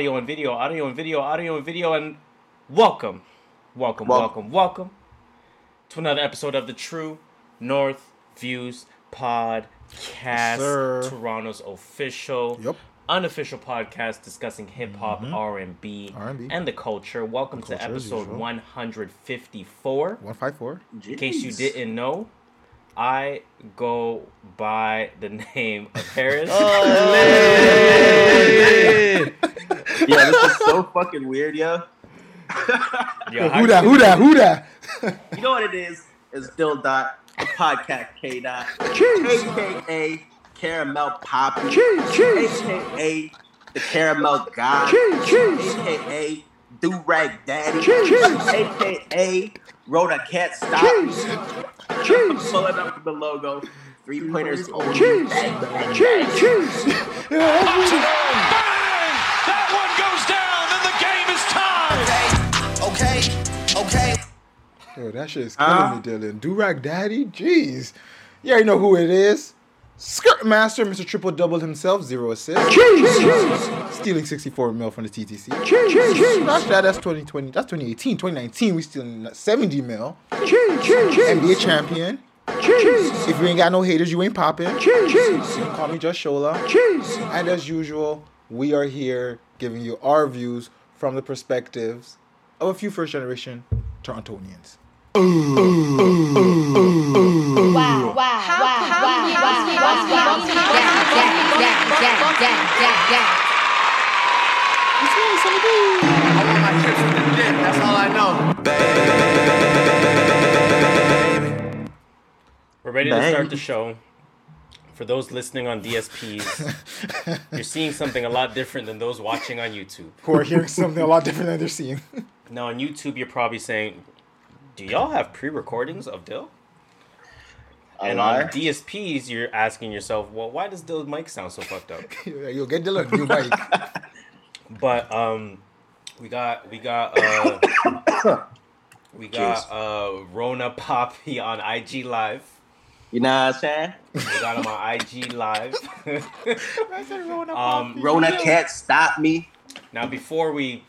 audio and video, audio and video, audio and video, and welcome, welcome, Wel- welcome, welcome to another episode of the True North Views Podcast, sir. Toronto's official, Yep. unofficial podcast discussing hip hop, mm-hmm. R and B, R&B. and the culture. Welcome culture, to as episode one hundred fifty-four. One five four. In case you didn't know, I go by the name of Harris. Oh, Yeah, this is so fucking weird, yo. Yo, Who you- that? Who that? Who that? You know what it is? It's Dill Dot, the podcast K Dot, Cheese. aka Caramel Poppy, Cheese. Cheese. aka the Caramel God, Cheese. Cheese. aka Do Rag Daddy, Cheese, aka Rhoda Can't Stop. Cheese, Cheese, pulling up the logo, three pointers only. Bang, bang, Yo, that shit is killing Huh? me, Dylan. Durag Daddy, jeez. Yeah, you already know who it is. Skirt Master, Mr. Triple Double himself, zero assists. Stealing 64 mil from the TTC. That's that. That's 2020. That's 2018. 2019, we stealing 70 mil. Cheese. NBA champion. Cheese. If you ain't got no haters, you ain't popping. Can call me Just Shola. Cheese. And as usual, we are here giving you our views from the perspectives of a few first generation Torontonians. Wow, wow, wow. I want my with the. That's all I know. We're ready to Bang. start the show. For those listening on DSPs, you're seeing something a lot different than those watching on YouTube. Who are hearing something a lot different than they're seeing. Now on YouTube, you're probably saying, "Do y'all have pre-recordings of Dill?" And on DSPs, you're asking yourself, "Well, why does Dill's mic sound so fucked up?" You'll get Dylan new mic. But um, we got we got uh, we got uh Rona Poppy on IG Live. You know what I'm saying? We got him on IG Live. um, Rona can't stop me. now, before we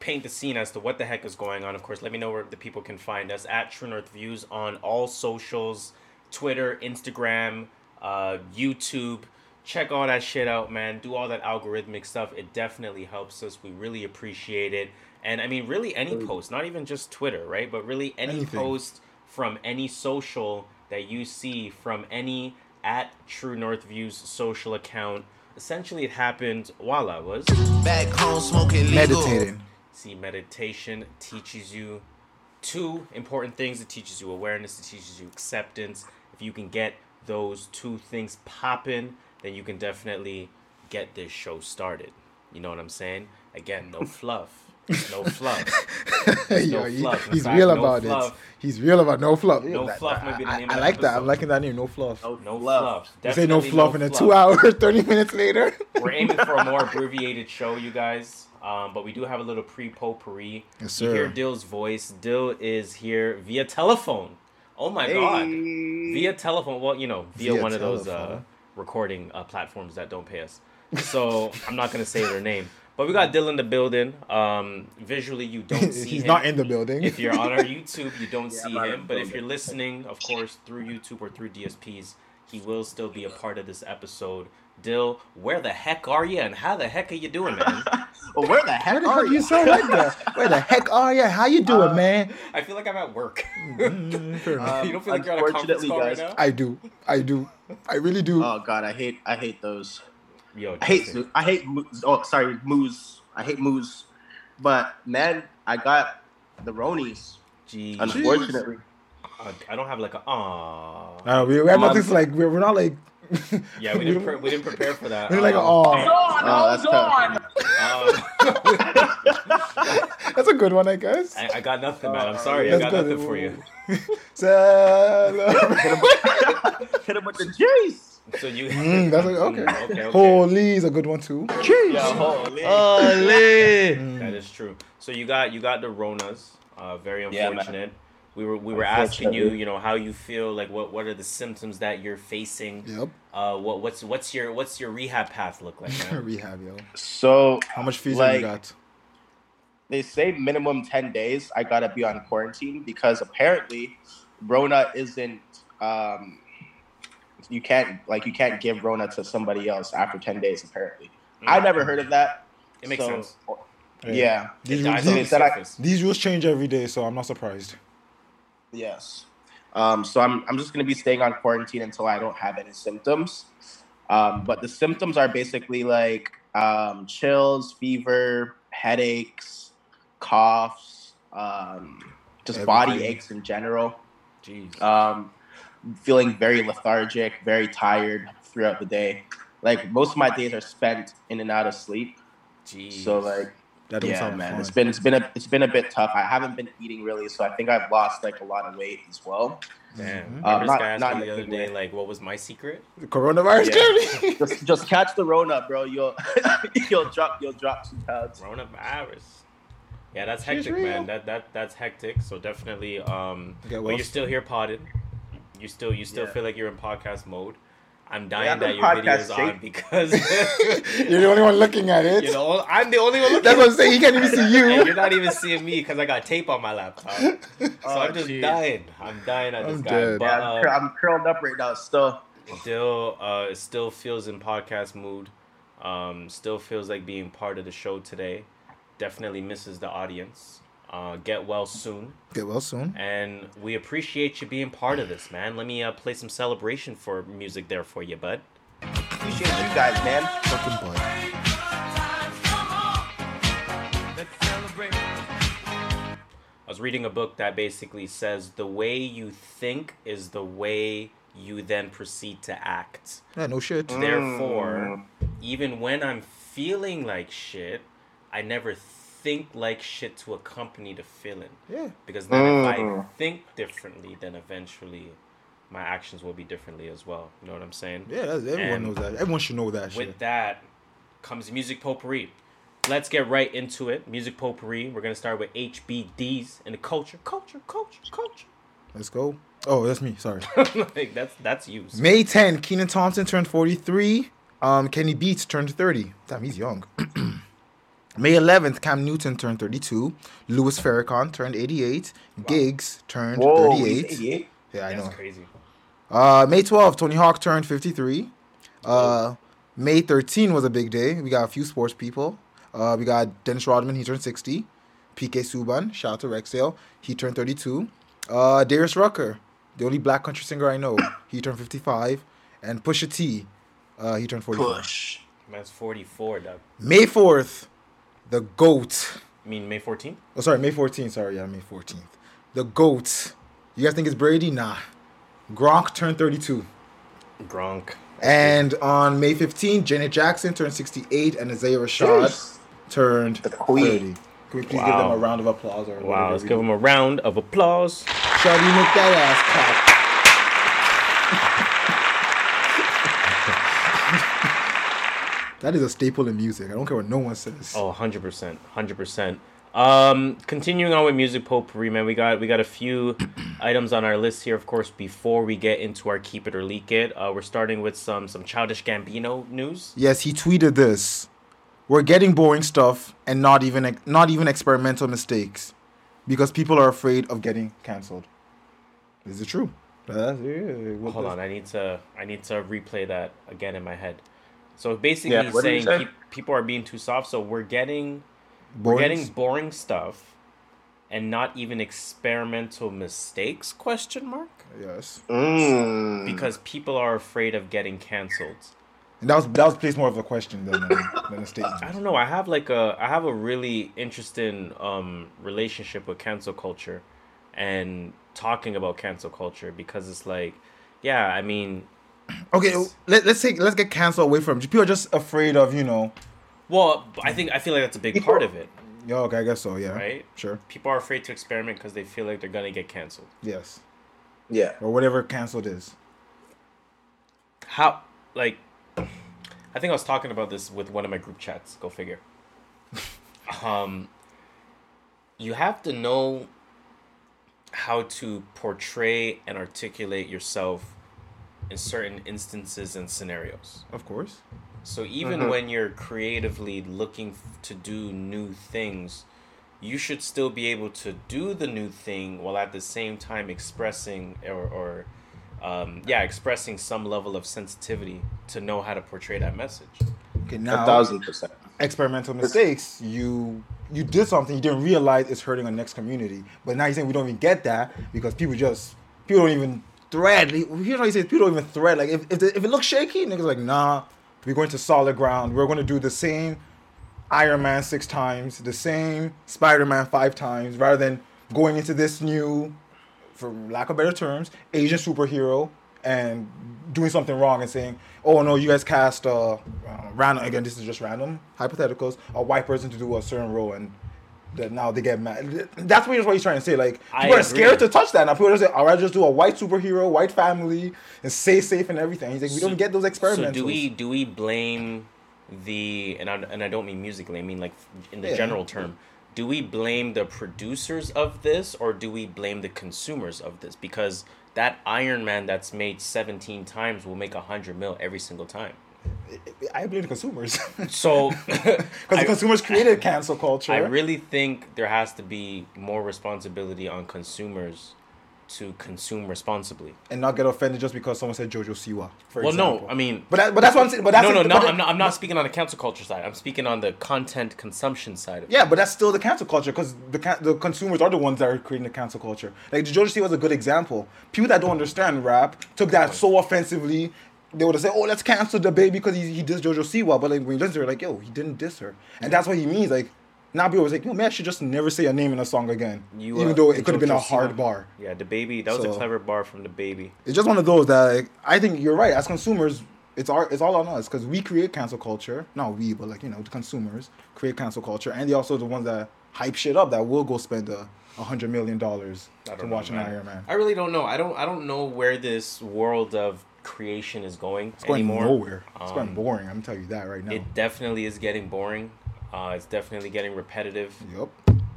paint the scene as to what the heck is going on, of course, let me know where the people can find us at True North Views on all socials Twitter, Instagram, uh, YouTube. Check all that shit out, man. Do all that algorithmic stuff. It definitely helps us. We really appreciate it. And I mean, really, any post, not even just Twitter, right? But really, any Anything. post from any social that you see from any at True North Views social account. Essentially, it happened while I was. Back home smoking legal. Meditating. See, meditation teaches you two important things. It teaches you awareness, it teaches you acceptance. If you can get those two things popping, then you can definitely get this show started. You know what I'm saying? Again, no fluff. No fluff. Yo, no he- fluff. In he's fact, real no about fluff. it. He's real about no fluff. No That- fluff might the I, name I of the like that. I'm liking that name. No fluff. No, No love. fluff. You say no Definitely fluff in a fluff. two hours, 30 minutes later. We're aiming for a more abbreviated show, you guys. Um, but we do have a little pre potpourri. Yes, You hear sir. Dill's voice. Dill is here via telephone. Oh my god. Via telephone. Well, you know, via, Via one of those uh, recording uh, platforms that don't pay us. So I'm not gonna say their name. But we got Dill in the building. Um, visually, you don't see him. He's him. not in the building. If you're on our YouTube, you don't see I'm not in him. But if you're listening, of course, through YouTube or through DSPs, he will still be a part of this episode. Dill, where the heck are you, and how the heck are you doing, man? Well, where the heck Where the are you you? sound like? Where the heck are you? How you doing, man? I feel like I'm at work. Fair enough. you don't feel like you're on a conference unfortunately, call right now? I do. I do. I really do. Oh god, I hate I hate those. Yo, I hate Justin, I hate moose. Oh, sorry, moose. I hate moose. But man, I got the Ronies. Jeez. Unfortunately, Uh, I don't have like a ah. Uh, we, we have Come on. nothing like. We're, we're not like. Yeah, we didn't. Pre- we didn't prepare for that. We're like, oh, oh, that's tough. um, that's a good one, I guess. I, I got nothing, man. I'm sorry. I got good. nothing for you. Celebrate. Hit him with the juice. So you. Mm, that's a, okay. Mm, okay. Okay. Holy is a good one too. Yeah, holy. That is true. So you got you got the Ronas. Uh, very Yeah, unfortunate. We were we were asking you, you know, how you feel, like what what are the symptoms that you're facing? Yep. Uh, what what's what's your what's your rehab path look like. Rehab, yo. So How much fees Like- have you got? they say minimum 10 days I gotta be on quarantine because apparently Rona isn't um you can't like you can't give Rona to somebody else after 10 days apparently. I never heard of that. It makes So, sense. Yeah. These, rules, dies on the these- that I- surface. these rules change every day, so I'm not surprised. Yes. Um, so I'm, I'm just going to be staying on quarantine until I don't have any symptoms. Um, but the symptoms are basically like um, chills, fever, headaches, coughs, um, just body aches in general. Jeez. Um, feeling very lethargic, very tired throughout the day. Like most of my days are spent in and out of sleep. Jeez. So like That don't yeah, sound man, fun. it's been it's been a it's been a bit tough. I haven't been eating really, so I think I've lost like a lot of weight as well. Damn. Mhm. Uh, not- guy not in the a other good day, way. like, what was my secret? The coronavirus Yeah. just just catch the Rona, bro. You'll you'll drop you'll drop some pounds. Coronavirus. Yeah, that's hectic, man. That that that's hectic. So definitely, um, Get but you're still here potted. You still you still Yeah. feel like you're in podcast mode. I'm dying Yeah, that your video podcast is on because You're the only one looking at it. you know I'm the only one looking. That's what I'm saying. He can't even see and you. you're not even seeing me because I got tape on my laptop. So Oh, I'm just jeez. dying. I'm dying at this I'm guy. dead. But Yeah, I'm, cur- I'm curled up right now. Still, still uh still feels in podcast mood um still feels like being part of the show today definitely misses the audience uh get well soon Get well soon. and we appreciate you being part of this man let me uh play some celebration for music there for you bud appreciate you guys, man. Fucking bud. i was reading a book that basically says the way you think is the way you then proceed to act Yeah, no shit. Therefore, even when I'm feeling like shit, I never think like shit to accompany the feeling. Yeah. Because then if I Mm. think differently, then eventually my actions will be differently as well. You know what I'm saying? Yeah, that's, everyone And knows that. Everyone should know that shit. With that comes music potpourri. Let's get right into it. Music potpourri. We're gonna start with HBDs and the culture, culture, culture, culture. Let's go. Oh, that's me. Sorry. like that's that's you. May 10, Kenan Thompson turned 43. Um, Kenny Beats turned 30. Damn, he's young. May 11th, Cam Newton turned 32. Louis Farrakhan turned 88. Giggs turned Whoa, 38. he's 88. Yeah, I That's know. crazy. Uh, May 12th, Tony Hawk turned 53. Uh, May 13 was a big day. We got a few sports people. Uh, we got Dennis Rodman, he turned 60. PK Subban, shout out to Rexdale, he turned 32. Uh, Darius Rucker, the only black country singer I know, he turned 55. And Pusha T, uh, he turned 44. Push. Man's 44, Doug. May 4th, the GOAT. I mean May 14th. Oh, sorry, May 14th. Sorry, yeah, May 14th. The GOAT. You guys think it's Brady? Nah. Gronk turned 32. Gronk. And on May 15th, Janet Jackson turned 68 and Isaiah Rashad Jeez. turned The queen. 30. Can we please give them a round of applause? Or Wow, let's give them a round of applause. Shawty, make that ass clap. That is a staple in music. I don't care what no one says. Oh, 100%. 100%. Um, continuing on with music potpourri, man, we got we got a few items on our list here. Of course, before we get into our keep it or leak it, uh, we're starting with some some childish Gambino news. Yes, he tweeted this. We're getting boring stuff and not even not even experimental mistakes because people are afraid of getting canceled. Is it true? That's, yeah, Hold the- on, I need to I need to replay that again in my head. So basically, Yeah, he's what did he saying say? pe- people are being too soft. So we're getting Boring we're getting boring stuff, and not even experimental mistakes? Question mark. Yes. Mm. Because people are afraid of getting canceled. And that was that was placed more of a question than a, than a statement. I don't know. I have like a I have a really interesting um relationship with cancel culture and talking about cancel culture because it's like yeah, I mean, Okay, let, let's take let's get canceled away from people are just afraid of you know. well, I think I feel like that's a big part of it. Yeah, okay, I guess so. Yeah. Right? Sure. People are afraid to experiment because they feel like they're gonna get canceled. Yes. Yeah. Or whatever canceled is. How like I think I was talking about this with one of my group chats. Go figure. um, you have to know how to portray and articulate yourself in certain instances and scenarios. Of course. So even when you're creatively looking f- to do new things, you should still be able to do the new thing while at the same time expressing or, or um, yeah, expressing some level of sensitivity to know how to portray that message. Okay, now A thousand percent. experimental mistakes. You you did something you didn't realize it's hurting our next community, but now you're saying we don't even get that because people just people don't even thread. Here's what he says: people don't even thread. Like if if, the, if it looks shaky, niggas like nah. We're going to solid ground. We're going to do the same Iron Man six times, the same Spider Man five times, rather than going into this new, for lack of better terms, Asian superhero and doing something wrong and saying, "Oh no, you guys cast uh, uh random again. This is just random hypotheticals. A white person to do a certain role and." That now they get mad. That's what he's trying to say. Like I people are agree. scared to touch that. Now people are just say, "All right, just do a white superhero, white family, and stay safe and everything." He's like, "We don't get those experiments." So do we do we blame the and I, and I don't mean musically, I mean like in the Yeah. general term. Do we blame the producers of this or do we blame the consumers of this? Because that Iron Man that's made 17 times will make 100 mil every single time. I blame the consumers So because the consumers created cancel culture. I really think there has to be more responsibility on consumers to consume responsibly. and not get offended just because someone said Jojo Siwa. For Well, example. no, I mean, but that, but that's what I'm saying. But that's no, no, but no. I'm not. I'm not speaking on the cancel culture side. I'm speaking on the content consumption side of it. Yeah, but that's still the cancel culture because the the consumers are the ones that are creating the cancel culture. Like Jojo Siwa was a good example. People that don't understand rap took that so offensively. They would have said, "Oh, let's cancel DaBaby because he he dissed Jojo Siwa." But like when he listen to her, like, "Yo, he didn't diss her," and that's what he means. Like now people was like, "Yo, man, I should just never say a name in a song again," You, even uh, though it could have been a hard Siwa. bar. Yeah, DaBaby. That was a clever bar from DaBaby. it's just one of those that like, I think you're right. As consumers, it's our it's all on us because we create cancel culture. Not we, but like you know, the consumers create cancel culture, and they also the ones that hype shit up that will go spend a, a hundred million dollars to don't know, watch an. Iron Man. I really don't know. I don't. I don't know where this world of creation is going It's going anymore. nowhere. It's going Um, boring. I'm telling you that right now. It definitely is getting boring. Uh, it's definitely getting repetitive. Yep.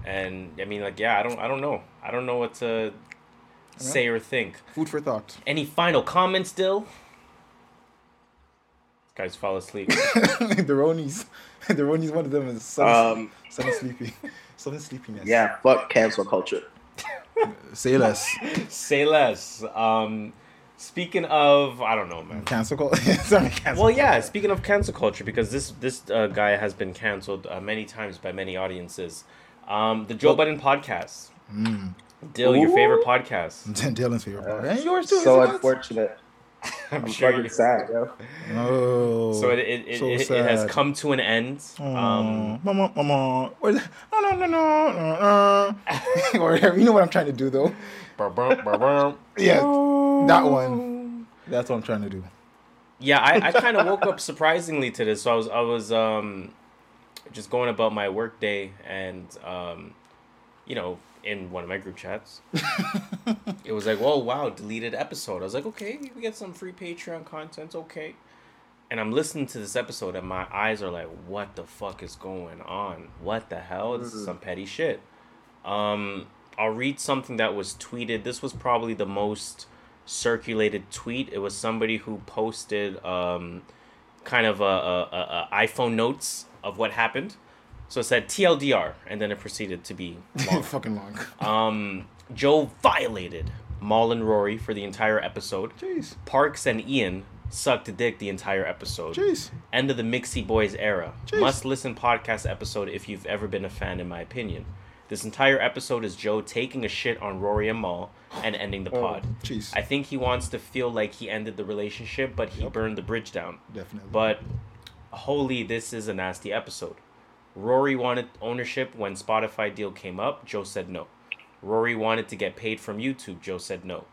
And I mean, like, yeah, I don't. I don't know. I don't know what to say or think. Food for thought. Any final comments, Dill? Guys, fall asleep. the Ronies. the Ronies. One of them is sudden, Um, sudden sleepy. Sudden sleepiness. yeah, fuck cancel culture. Say less. Say less. Um, speaking of, I don't know, man. Cancel culture. Sorry, cancel. Well, yeah. Speaking of cancel culture, because this this uh, guy has been canceled uh, many times by many audiences. Um, the Joe Well- Budden podcast. Dill, your favorite podcast. Dylan's favorite part. And yours too. So unfortunate. I'm I'm sure. fucking you- sad, yo. Oh. So it it, it, so it, it has come to an end. Um, Um, mama, mama, or, no, no, no, no, no, no. or. You know what I'm trying to do, though. ba-bum, ba-bum. Yeah, that one. That's what I'm trying to do. yeah, I, I kind of woke up surprisingly to this. So I was I was um just going about my work day and um you know in one of my group chats it was like whoa wow deleted episode. I was like okay we get some free Patreon content okay. And I'm listening to this episode and my eyes are like what the fuck is going on? What the hell? This is some petty shit. Um I'll read something that was tweeted. This was probably the most circulated tweet. It was somebody who posted um, kind of a, a, a, iPhone notes of what happened. So it said TLDR, and then it proceeded to be long. Fucking long. um, Joe violated Mal and Rory for the entire episode. Jeez. Parks and Ian sucked dick the entire episode. Jeez. End of the Mixie Boys era. Jeez. Must listen podcast episode if you've ever been a fan, in my opinion. This entire episode is Joe taking a shit on Rory and Mal and ending the pod. Jeez. I think he wants to feel like he ended the relationship, but he burned the bridge down. Definitely. But holy, this is a nasty episode. Rory wanted ownership when Spotify deal came up. Joe said no. Rory wanted to get paid from YouTube. Joe said no.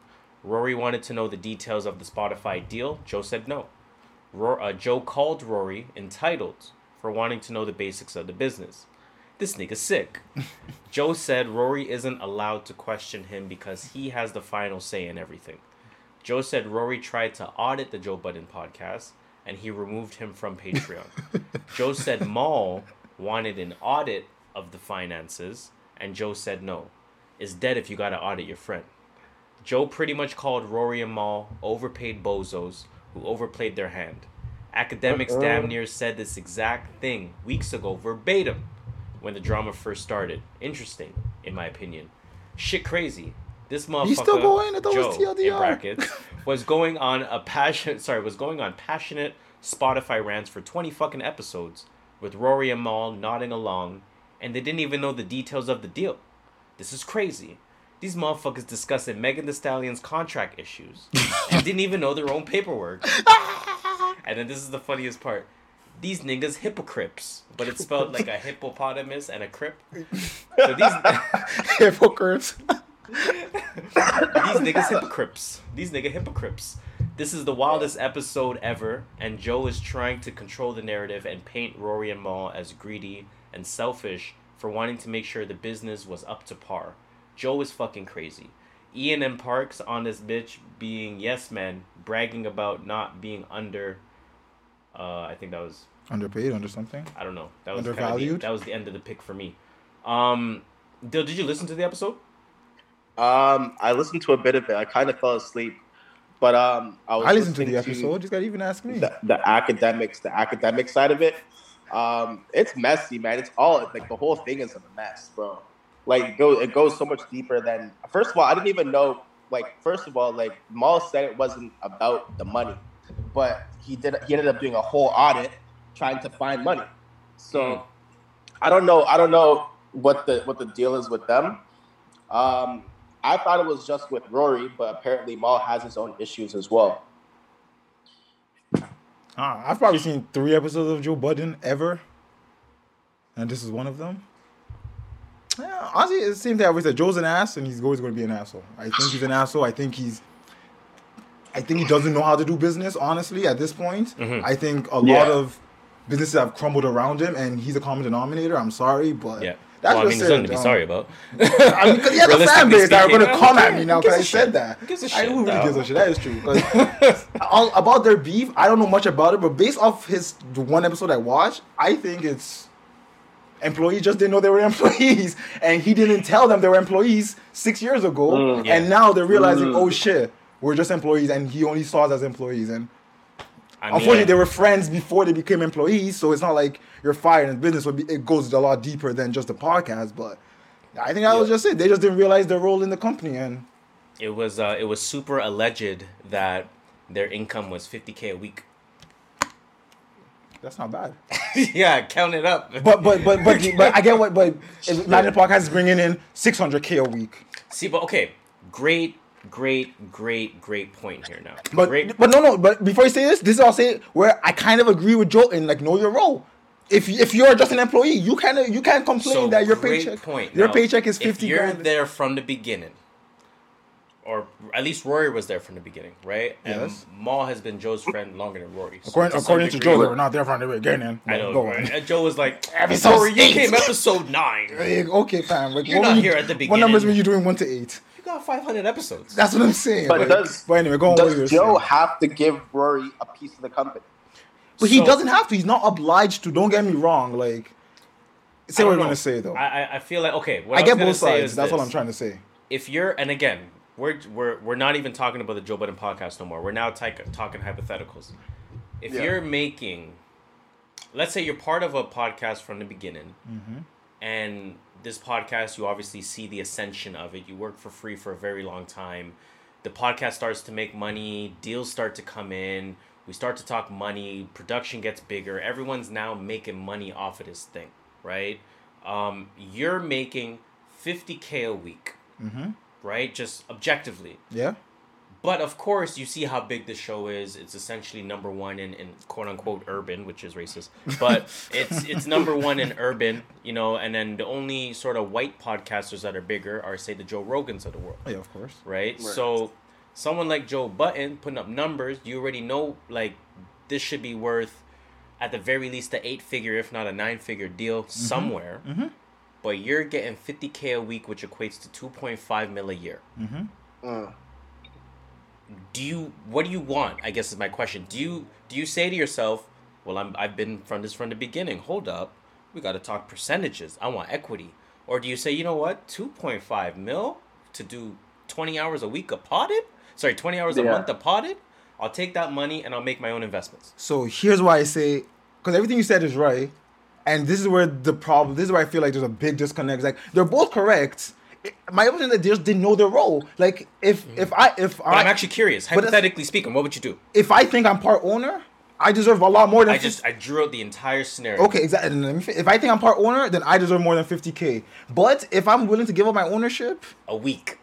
Rory wanted to know the details of the Spotify deal. Joe said no. Ro- uh, Joe called Rory entitled for wanting to know the basics of the business. This nigga's sick. Joe said Rory isn't allowed to question him because he has the final say in everything. Joe said Rory tried to audit the Joe Budden podcast and he removed him from Patreon. Joe said Mal wanted an audit of the finances and Joe said no. It's dead if you gotta audit your friend. Joe pretty much called Rory and Mal overpaid bozos who overplayed their hand. Akademiks damn near said this exact thing weeks ago, verbatim, when the drama first started. Interesting, in my opinion. Shit crazy. This motherfucker, still going? I thought it Joe, was TLDR. in brackets, was going on a passionate, sorry, was going on passionate Spotify rants for 20 fucking episodes with Rory and Mal nodding along, and they didn't even know the details of the deal. This is crazy. These motherfuckers discussing Megan Thee Stallion's contract issues and didn't even know their own paperwork. and then this is the funniest part. These niggas hypocrites, but it's spelled like a hippopotamus and a crip. So these Hypocrites. these niggas hypocrites. These nigga hypocrites. This is the wildest episode ever, and Joe is trying to control the narrative and paint Rory and Mal as greedy and selfish for wanting to make sure the business was up to par. Joe is fucking crazy. Ian and Parks on this bitch being yes men, bragging about not being under. Uh, I think that was Underpaid, under something. I don't know. That was kinda the, Undervalued? that was the end of the pick for me. Um, Dill, did you listen to the episode? Um, I listened to a bit of it. I kind of fell asleep, but um, I was. I listened to the listening episode. You gotta even ask me. The, the academics, the academic side of it. Um, it's messy, man. It's all like the whole thing is a mess, bro. Like it goes, it goes so much deeper than. First of all, I didn't even know. Like, first of all, like Mal said, it wasn't about the money, but he did. He ended up doing a whole audit trying to find money. So, Mm. I don't know. I don't know what the what the deal is with them. Um, I thought it was just with Rory, but apparently Mal has his own issues as well. Ah, I've probably seen three episodes of Joe Budden ever, and this is one of them. Yeah, honestly, it seems that always said Joe's an ass, and he's always going to be an asshole. I think he's an asshole. I think he's. I think he doesn't know how to do business. Honestly, at this point, Mm-hmm. I think a Yeah. lot of businesses have crumbled around him, and he's a common denominator. I'm sorry, but Yeah. that's well, I mean, there's nothing to be Um, sorry about. I mean, because he has fan Realistically base that are going to come at me now because I said that. Who gives a I shit, who really gives a shit. That is true. all about their beef, I don't know much about it, but based off his one episode I watched, I think it's employees just didn't know they were employees, and he didn't tell them they were employees six years ago, Mm. Yeah. and now they're realizing, Mm. oh shit, we're just employees, and he only saw us as employees, and I mean, unfortunately they were friends before they became employees, so it's not like you're fired in business. So it goes a lot deeper than just the podcast, but. I think that was just it. They just didn't realize their role in the company, and it was uh, it was super alleged that their income was 50k a week. that's not bad. yeah, count it up. But but but but but I get what. But Imagine Podcast is bringing in 600k a week. See, but okay, great, great, great, great point here now. But great. but no no. But before you say this, this is I'll say where I kind of agree with Joe in like know your role. If if you're just an employee, you kind of you can't complain so that your great paycheck point. your Now, paycheck is 50 If you're grand. there from the beginning, or at least Rory was there from the beginning, right? And Yes. Mal has been Joe's friend longer than Rory. So according some according to Joe, they were not there from the beginning. I know. Go right? And Joe was like, Episode Rory, you came episode nine. Hey, Okay, fam. Like, You're what not were you- here at the beginning. What numbers were you doing one to eight? You got 500 episodes. That's what I'm saying. But like- does- but anyway, go on. you were Does Joe saying. have to give Rory a piece of the company? But he doesn't have to. He's not obliged to. Don't get me wrong. Like, say I what don't you're gonna say though. I, I- I feel like okay. What I I, get both sides. is That's what. I'm trying to say. if you're and again we're we're we're not even talking about the Joe Budden podcast no more. We're now ty- talking hypotheticals. If Yeah. you're making, let's say you're part of a podcast from the beginning, mm-hmm. and this podcast you obviously see the ascension of it. You work for free for a very long time. The podcast starts to make money. Deals start to come in. We start to talk money. Production gets bigger. Everyone's now making money off of this thing, right? Um, you're making 50k a week right? Just objectively. Yeah. But of course, you see how big the show is. It's essentially number one in, in quote unquote urban, which is racist. But it's it's number one in urban, you know. And then the only sort of white podcasters that are bigger are say the Joe Rogans of the world, oh, Yeah, of course. right? Right. So someone like Joe Budden putting up numbers, you already know like this should be worth at the very least a eight figure, if not a nine figure deal mm-hmm. somewhere. Mm-hmm. But you're getting 50k a week, which equates to 2.5 mil a year. Mm. Do you? What do you want? I guess is my question. Do you do you say to yourself, "Well, I'm I've been from this from the beginning. Hold up, we got to talk percentages. I want equity." Or do you say, you know what, 2.5 mil to do 20 hours a week of potted? Sorry, 20 hours a Yeah. month of potted? I'll take that money and I'll make my own investments. So here's why I say, because everything you said is right, and this is where the problem. This is where I feel like there's a big disconnect. Like they're both correct. My opinion is that they just didn't know their role. Like if mm. if I if But I I'm actually curious. Hypothetically speaking, what would you do? if I think I'm part owner, I deserve a lot more than I just I drew out the entire scenario. Okay, exactly. And let me fi- If I think I'm part owner, then I deserve more than 50k. But if I'm willing to give up my ownership, A week.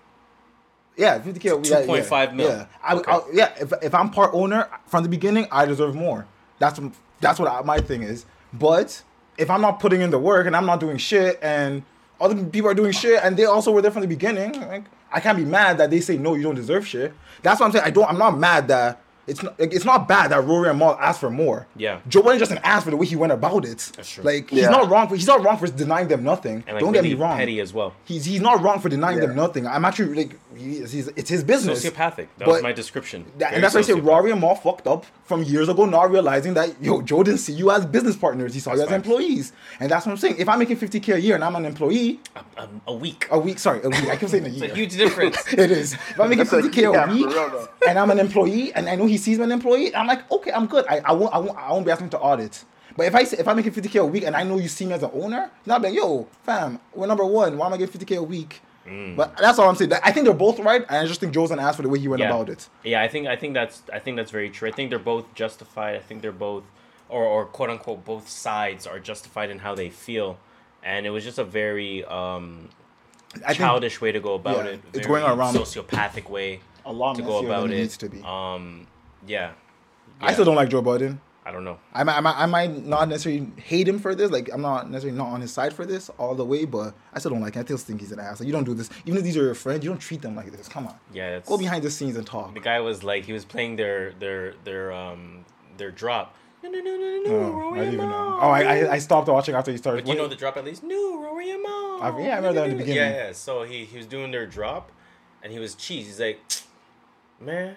yeah, 50k. yeah, 2.5 yeah, mil. Yeah, I, Okay. I, yeah. If, if I'm part owner from the beginning, I deserve more. That's that's what I, my thing is. But if I'm not putting in the work and I'm not doing shit, and other people are doing shit, and they also were there from the beginning, like, I can't be mad that they say no, you don't deserve shit. That's what I'm saying. I don't. I'm not mad that. It's not, like, it's not bad that Rory and Mal asked for more. Yeah. Joe Budden just an ass for the way he went about it. That's true. Like he's Yeah. not wrong for he's not wrong for denying them nothing. And like Don't get me wrong. petty as well. He's he's not wrong for denying them nothing. I'm actually like he's, he's it's his business. Sociopathic. That But was my description. that- and that's why I say. Rory and Mal fucked up from years ago, not realizing that yo Joe didn't see you as business partners. He saw you as That's facts. employees, and that's what I'm saying. If I'm making 50k a year and I'm an employee, Um, a week. a week, sorry, a week. I keep saying a year. It's a huge difference. it is. If I'm making 50k a week real, and I'm an employee and I know he sees me an employee, I'm like, okay, I'm good. I, I won't I won't I won't be asking to audit. But if I say, if I'm making 50k a week and I know you see me as an owner, then I'll be like, yo, fam, we're number one. Why am I getting 50k a week? But that's all I'm saying. I think they're both right, and I just think Joe's an ass for the way he went yeah. about it. Yeah, I think I think that's I think that's very true. I think they're both justified. I think they're both or or quote unquote both sides are justified in how they feel. And it was just a very um I think childish way to go about yeah, it. it's going around- sociopathic way a lot to go about it it. needs to be. Um yeah. I still don't like Joe Budden. I don't know. I might, I might, I might not necessarily hate him for this. Like, I'm not necessarily not on his side for this all the way, but I still don't like him. I still think he's an ass. Like, you don't do this. Even if these are your friends, you don't treat them like this. Come on. Yeah, it's, Go behind the scenes and talk. the guy was like he was playing their their their um their drop. No no no no no Oh, Rory I even know. Oh, I, I, I stopped watching after he started. But you know the drop at least? No, Rory Mo. I- yeah, I remember that in the beginning. Yeah, yeah. So he, he was doing their drop, and he was cheese. He's like, man,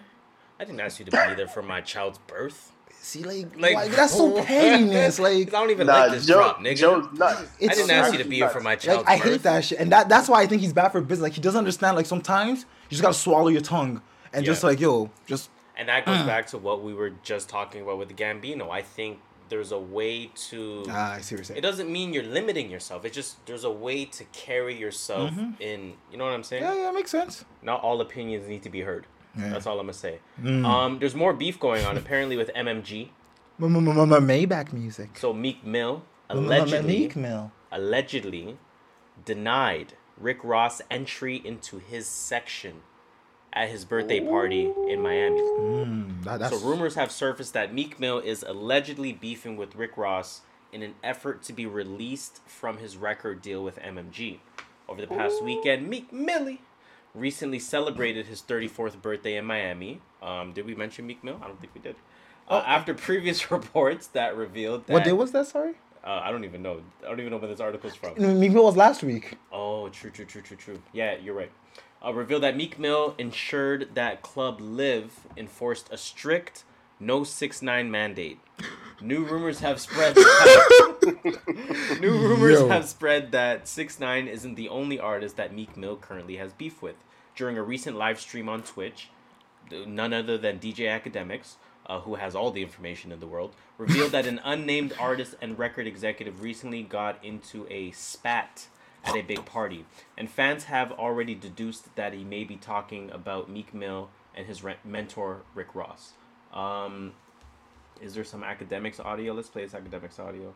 I didn't ask you to be there for my child's birth. See, like, Like, like that's so pettiness. 'Cause Like, I don't even Nah, like this Joe, drop, nigga. Joe's nuts. I didn't so- ask you to be here for my child's like I birth. hate that shit, and that that's why I think he's bad for business. Like he doesn't understand. Like sometimes you just gotta swallow your tongue and just like yo, just And that goes back to what we were just talking about with Gambino. I think there's a way to. ah, I see what you're saying. it doesn't mean you're limiting yourself. It's just there's a way to carry yourself in. You know what I'm saying? Mm-hmm. Yeah, yeah, makes sense. Not all opinions need to be heard. Yeah. Mm. That's all I'm gonna say. Um, there's more beef going on apparently with MMG. Maybach music. So Meek Mill allegedly Meek Mill. allegedly denied Rick Ross entry into his section at his birthday party in Miami. Mm, that, So rumors have surfaced that Meek Mill is allegedly beefing with Rick Ross in an effort to be released from his record deal with MMG. Over the past weekend, Meek Millie recently celebrated his 34th birthday in Miami. Um, did we mention Meek Mill? I don't think we did. Uh, after previous reports that revealed that What day was that? Sorry, uh, I don't even know. I don't even know where this article's from. Meek Mill was last week. Oh, true, true, true, true, true. Yeah, you're right. Uh, revealed that Meek Mill ensured that Club LIV enforced a strict no six nine mandate. New rumors have spread. New rumors Yo. have spread that six nine isn't the only artist that Meek Mill currently has beef with. During a recent live stream on Twitch, none other than DJ Akademiks, uh, who has all the information in the world, revealed that an unnamed artist and record executive recently got into a spat at a big party, and fans have already deduced that he may be talking about Meek Mill and his re- mentor Rick Ross. Um, is there some Akademiks audio? Let's play this Akademiks audio.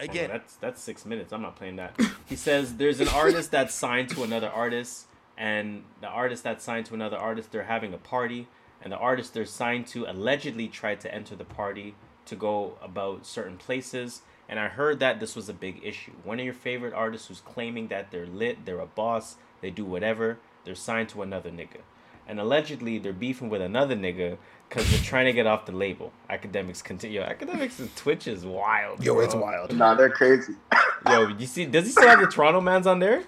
Again, that's that's six minutes. I'm not playing that. He says there's an artist that's signed to another artist, and the artist that's signed to another artist, they're having a party, and the artist they're signed to allegedly tried to enter the party to go about certain places. And I heard that this was a big issue. One of your favorite artists who's claiming that they're lit, they're a boss, they do whatever, they're signed to another nigga. And allegedly they're beefing with another nigga because they're trying to get off the label. Akademiks continue. Yo, Akademiks and Twitch is wild. Yo, bro. it's wild. Nah, they're crazy. Yo, you see? Does he still have the Toronto man's on there?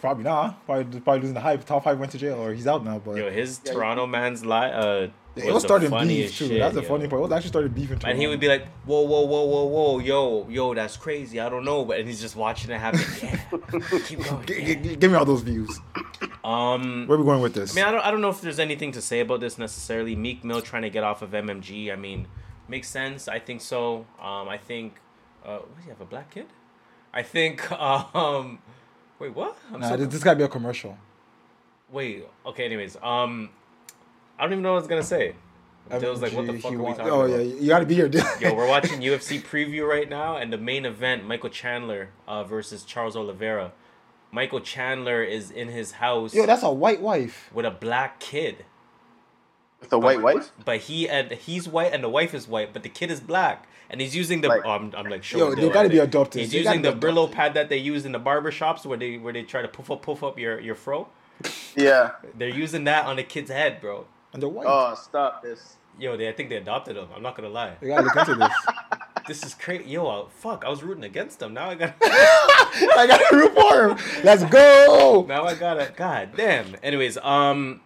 Probably not. Probably probably losing the hype. Top five went to jail or he's out now. But Yo, his Toronto man's li uh, it was was starting beef too. shit, That's the funny part. It was actually started beefing. And he would be like, whoa, whoa, whoa, whoa, whoa, yo, yo, that's crazy. I don't know, but and he's just watching it happen. Yeah, keep going. G- yeah. g- g- give me all those views. Um, Where are we going with this? I mean, I don't, I don't know if there's anything to say about this necessarily. Meek Mill trying to get off of MMG. I mean, makes sense. I think so. Um, I think. Uh, what do you have a black kid? I think. Um, wait, what? I'm nah, so this, this gotta be a commercial. Wait. Okay. Anyways, um, I don't even know what I was gonna say. It was like, what the fuck are we talking Oh about? yeah, you gotta be here. Yo, we're watching UFC preview right now, and the main event, Michael Chandler uh, versus Charles Oliveira. Michael Chandler is in his house Yo, that's a white wife. with a black kid, With a white wife? but he and he's white and the wife is white, but the kid is black, and he's using the. Like- oh, I'm, I'm like Yo, they gotta be adopted. He's They using the Brillo pad that they use in the barber shops where they where they try to puff up puff up your your fro. Yeah. They're using that on the kid's head, bro. And they're white. Oh, stop this. Yo, they I think they adopted him. I'm not gonna lie. They gotta look into this. This is crazy. Yo, uh, fuck, I was rooting against them. Now I got. I gotta root for him. Let's go. Now I gotta. God damn. Anyways, um,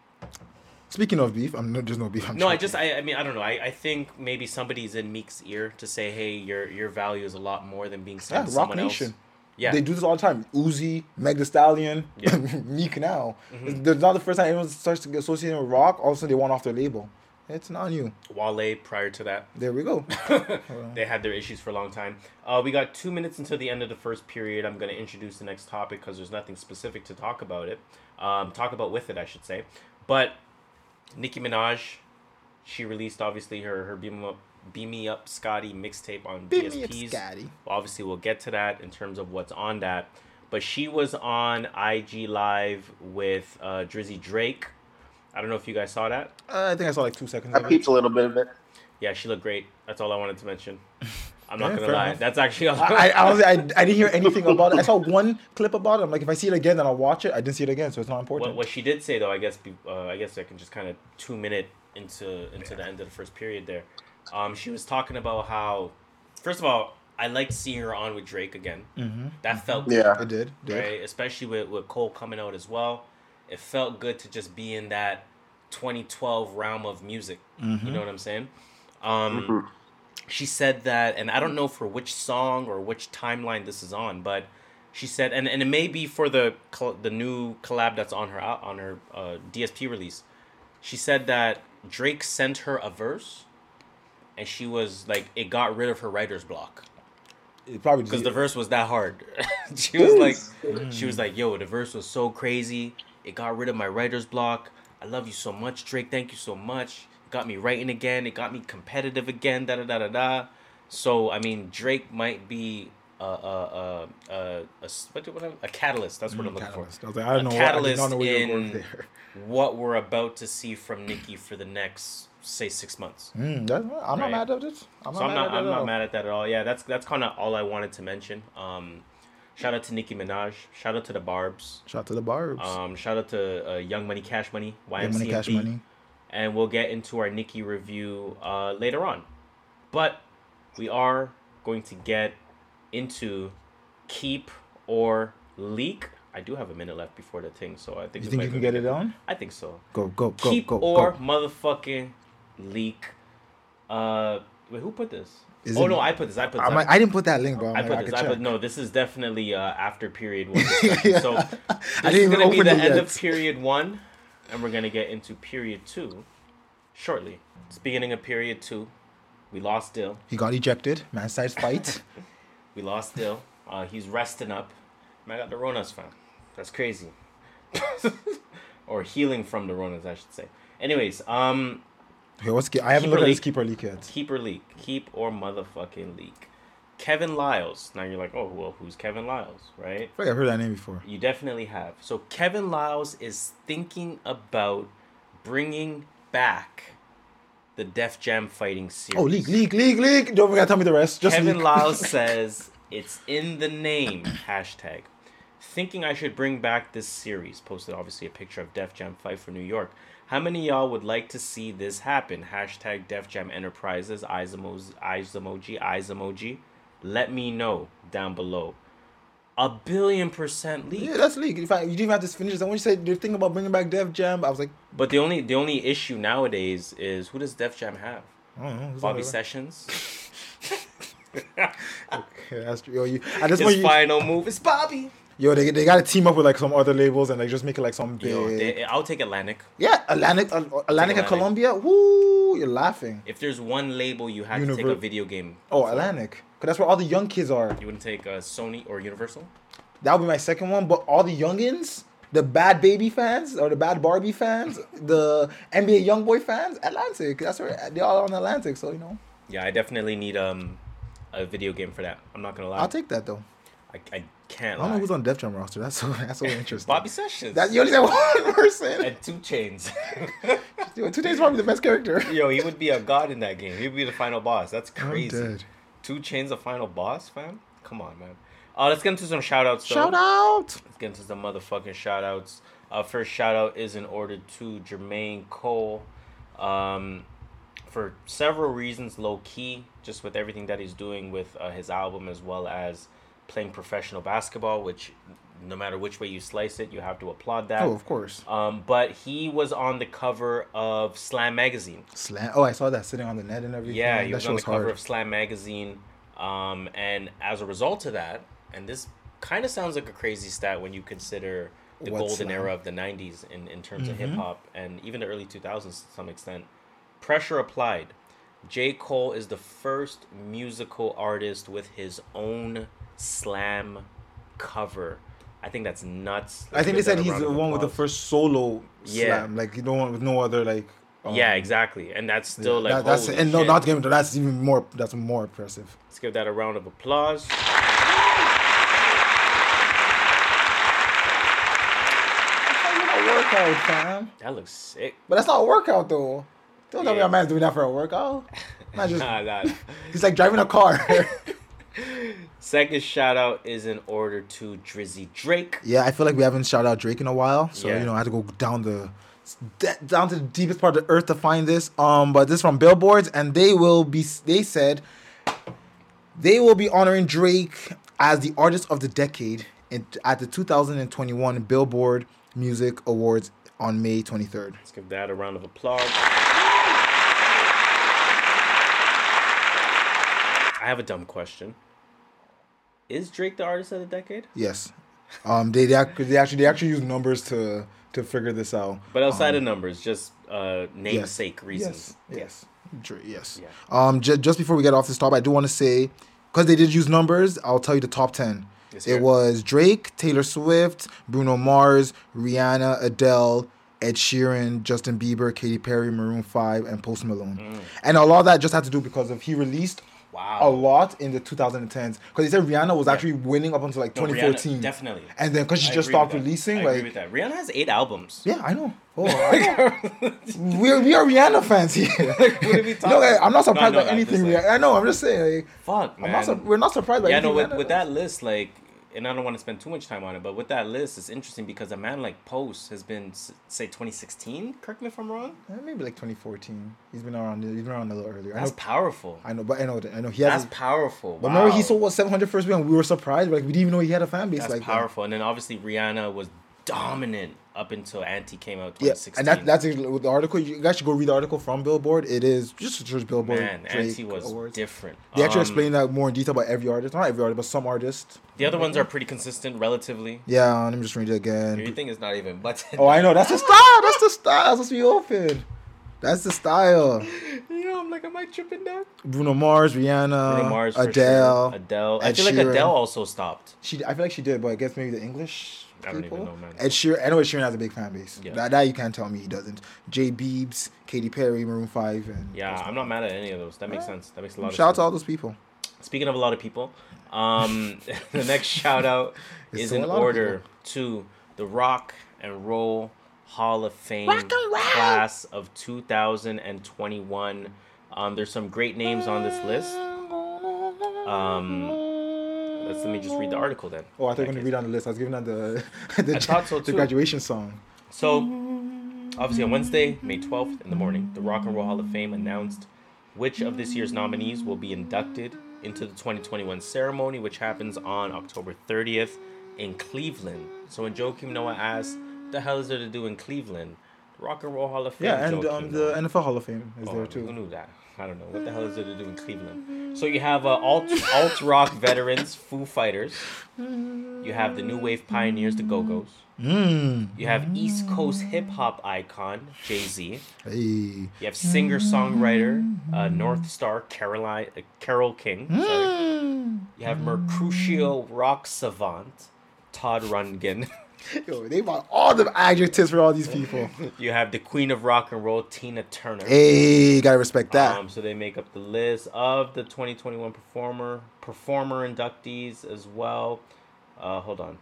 Speaking of beef, I'm no, there's no beef. I'm no, I just, I, I mean, I don't know. I, I think maybe somebody's in Meek's ear to say, hey, your your value is a lot more than being yeah, signed to Roc someone Nation. else. Yeah. They do this all the time. Uzi, Meg Thee Stallion, Yeah. Mm-hmm. Meek now. It's There's not the first time anyone starts to get associated with Roc. All of a sudden, they want off their label. It's not new. Wale. Prior to that, There we go. they had their issues for a long time. Uh, we got two minutes until the end of the first period. I'm gonna introduce the next topic because there's nothing specific to talk about it. Um, talk about with it, I should say. But Nicki Minaj, she released obviously her her beam up, beam me up Scotty mixtape on Beam me up, DSPs. Scotty. Obviously, we'll get to that in terms of what's on that. But she was on IG Live with uh, Drizzy Drake. I don't know if you guys saw that. Uh, I think I saw like two seconds I of peeped a little bit of it. Yeah, she looked great. That's all I wanted to mention. I'm not Yeah, gonna lie. enough. That's actually all. I, I, honestly, I, I didn't hear anything about it. I saw one clip about it. I'm like, if I see it again, then I'll watch it. I didn't see it again, so it's not important. what, what she did say though, I guess, uh, I guess I can just kind of two minute into into the end of the first period there. Um, she was talking about how, first of all, I liked seeing her on with Drake again. Mm-hmm. That felt Yeah. I did. did. right? Especially with, with Cole coming out as well. It felt good to just be in that 2012 realm of music. Mm-hmm. You know what I'm saying? Um, She said that, and I don't know for which song or which timeline this is on, but she said, and, and it may be for the col- the new collab that's on her on her uh, DSP release. She said that Drake sent her a verse, and she was like, it got rid of her writer's block It probably because the verse was that hard. she was like, she was like, "Yo, the verse was so crazy. It got rid of my writer's block. I love you so much, Drake. Thank you so much. It got me writing again. It got me competitive again. Da da da da da." So I mean, Drake might be a a a a, a, what, what, a catalyst. That's what I'm looking catalyst. I for. was like, I don't A know. I did catalyst not know where you were going in there. what we're about to see from Nicki for the next say six months. Mm, that, I'm Right. not mad at it. I'm not So I'm mad not at I'm not mad at that at all. Yeah, that's that's kind of all I wanted to mention. Um, shout out to Nicki Minaj. Shout out to the Barbs. Shout out to the Barbs. Um, shout out to uh, Young Money, Cash Money, YMCMB. Get money, cash money. And we'll get into our Nicki review uh, later on. But we are going to get into keep or leak. I do have a minute left before the thing, so I think You think you can get it on? I think so. Go, go, go, keep go, or go. motherfucking leak. Uh, wait, who put this? Is oh it- no, I put this. I put this. I'm like, I didn't put that link, bro. I I'm put like, this. I I put no. This is definitely uh, after period one. Yeah. So I this didn't is gonna be the end yet. of period one, and we're gonna get into period two shortly. It's beginning of period two. We lost Dill. He got ejected. Man size fight. We lost Dill. Uh, he's resting up. Man, I got the Ronas fam. That's crazy. or healing from the Ronas, I should say. Anyways, um, okay, what's I haven't Keep looked at this keeper leak yet. keep or leak. Keep or motherfucking leak. Kevin Liles. Now you're like, oh well, who's Kevin Liles, right? I I've heard that name before. You definitely have. So Kevin Liles is thinking about bringing back the Def Jam fighting oh, series. Oh, leak, leak, leak, leak. Don't forget to tell me the rest. Just Kevin leak. Liles says it's in the name. Hashtag. Thinking I should bring back this series. Posted obviously a picture of Def Jam fight for New York. How many of y'all would like to see this happen? Hashtag Def Jam Enterprises. Eyes emoji. Eyes emoji. Eyes emoji. Let me know down below. A billion percent leak. Yeah, that's league. In fact, you didn't even have to finish it. And when you said you're thinking about bringing back Def Jam, I was like, But the only the only issue nowadays is who does Def Jam have? Know. Bobby on Sessions. Okay, that's true. Yo, you, at this His point, you, final move is Bobby. Yo, they, they got to team up with like some other labels and like just make it like some big. Yo, they, I'll take Atlantic. yeah, Atlantic, uh, Atlantic, and Columbia. Woo, you're laughing. If there's one label you had to take a video game, Oh, Atlantic, because that's where all the young kids are. you wouldn't take uh, Sony or Universal. That would be my second one. But all the youngins, the bad baby fans or the bad Barbie fans, the NBA YoungBoy fans, Atlantic. That's where they all on Atlantic. So you know, Yeah, I definitely need um a video game for that. I'm not gonna lie. I'll take that though. I, I can't I don't know who's on Def Jam roster. That's so that's so interesting. Bobby Sessions. That you only said one person. and 2 Chainz. Yo, Today's probably the best character. Yo, he would be a god in that game. He would be the final boss. That's crazy. 2 Chainz, the final boss, fam. Come on, man. Uh, let's get into some shout outs. Shout out. Let's get into some motherfucking shout outs. Uh, first shout out is in order to Jermaine Cole. Um, for several reasons, low key, just with everything that he's doing with uh, his album as well as playing professional basketball, which no matter which way you slice it, you have to applaud that. Oh, of course. Um, but he was on the cover of Slam magazine. Slam. Oh, I saw that sitting on the net and everything. Yeah, he that was on the was cover hard. of Slam magazine. Um, and as a result of that, and this kind of sounds like a crazy stat when you consider the What golden Slam? era of the 90s in, in terms of Mhm. hip hop and even the early 2000s to some extent. Pressure applied. J. Cole is the first musical artist with his own slam cover. I think that's nuts. I think they said he's the of one with the first solo Yeah. slam. Like you don't want with no other like. um, yeah, exactly. And that's still like that- that's holy and no, shit. not game. That's even more. That's more impressive. Let's give that a round of applause. A workout, fam. That looks sick. But that's not a workout though. Don't tell me Yeah. a man's doing that for a workout. Man just Nah, nah. he's like driving a car. Second shout out is in order to Drizzy Drake. yeah, I feel like we haven't shouted out Drake in a while, so Yeah. you know I had to go down the down to the deepest part of the earth to find this. Um, but this is from Billboards, and they will be. They said they will be honoring Drake as the artist of the decade in, at the 2021 Billboard Music Awards on May 23rd. Let's give that a round of applause. I have a dumb question. Is Drake the artist of the decade? Yes. Um, they, they, ac- they actually they actually use numbers to to figure this out. But outside Um, of numbers, just uh, namesake reasons. Yes. Yes. Dre- yes. Yeah. Um, j- just before we get off this top, I do want to say, because they did use numbers, I'll tell you the top 10. Yes, it was Drake, Taylor Swift, Bruno Mars, Rihanna, Adele, Ed Sheeran, Justin Bieber, Katy Perry, Maroon 5, and Post Malone. Mm. And a lot of that just had to do because of he released Wow. a lot in the 2010s. Because he said Rihanna was actually winning up until like No, Rihanna, 2014. definitely. And then because she I just stopped releasing, I like. agree with that. Rihanna has eight albums. Yeah, I know. Oh, I know. We're, we are Rihanna fans here. What are we no, like, I'm not surprised No, by anything. like- Rihanna- I know. I'm just saying. Like, Fuck, man. I'm not. sur- We're not surprised by yeah, anything. no, with, Rihanna with that list, like, and I don't want to spend too much time on it, but with that list, it's interesting because a man like Post has been, say, 2016. Correct me if I'm wrong. Eh, maybe like 2014. He's been around. He's been around a little earlier. I That's know. powerful. I know, but I know. that- I know he That's has. powerful. But remember, he sold what 700 first week, and we were surprised. Like we didn't even know he had a fan base That's like that. powerful. And then obviously Rihanna was dominant up until Anti came out Yeah, and that, that's with the article. You guys should go read the article from Billboard. It is just search Billboard. man, Drake Anti was awards. different. They actually Um, explain that more in detail about every artist. Not every artist, but some artists. The other ones are pretty consistent, relatively. Yeah, let me just read it again. Your thing is not even button. Oh, I know. That's the style. That's the style. That's what we open. That's the style. you know, I'm like, am I tripping down? Bruno Mars, Rihanna, Bruno Mars, Adele. sure. Adele. I Ed feel like Sheeran. Adele also stopped. She, I feel like she did, but I guess maybe the English I don't people. even know, man. Ed Sheeran. I know Ed Sheeran has a big fan base. Yeah. That, that you can't tell me he doesn't. Jay Beebs, Katy Perry, Maroon Five, and Yeah, I'm not mad at any of those. That makes sense. That makes a lot Shout out to all those people. Speaking of a lot of people, um, the next shout out is in a lot of order to the Rock and Roll Hall of Fame class of 2021. Um, there's some great names on this list. Um, let's let me just read the article then. Oh, I thought you were gonna read on the list. I was giving out the the, I thought so the graduation song. So, obviously, on Wednesday, May 12th in the morning, the Rock and Roll Hall of Fame announced which of this year's nominees will be inducted into the 2021 ceremony, which happens on October 30th in Cleveland. So when Joakim Noah asked, "The hell is there to do in Cleveland?" Rock and Roll Hall of Fame. Yeah, and um, the. NFL Hall of Fame is Oh, there Who too. knew that? I don't know. What the hell is there to do in Cleveland? So you have uh, alt alt rock veterans, Foo Fighters. You have the new wave pioneers, the Go Go's. Mm. You have East Coast hip hop icon Jay Z. Hey. You have singer songwriter uh, North Star Caroline uh, Carole King. Sorry. You have Mercutio rock savant Todd Rundgren. Yo, they bought all the adjectives for all these people. you have the Queen of Rock and Roll Tina Turner. hey, gotta respect that. Um, so they make up the list of the 2021 performer performer inductees as well. Uh, hold on.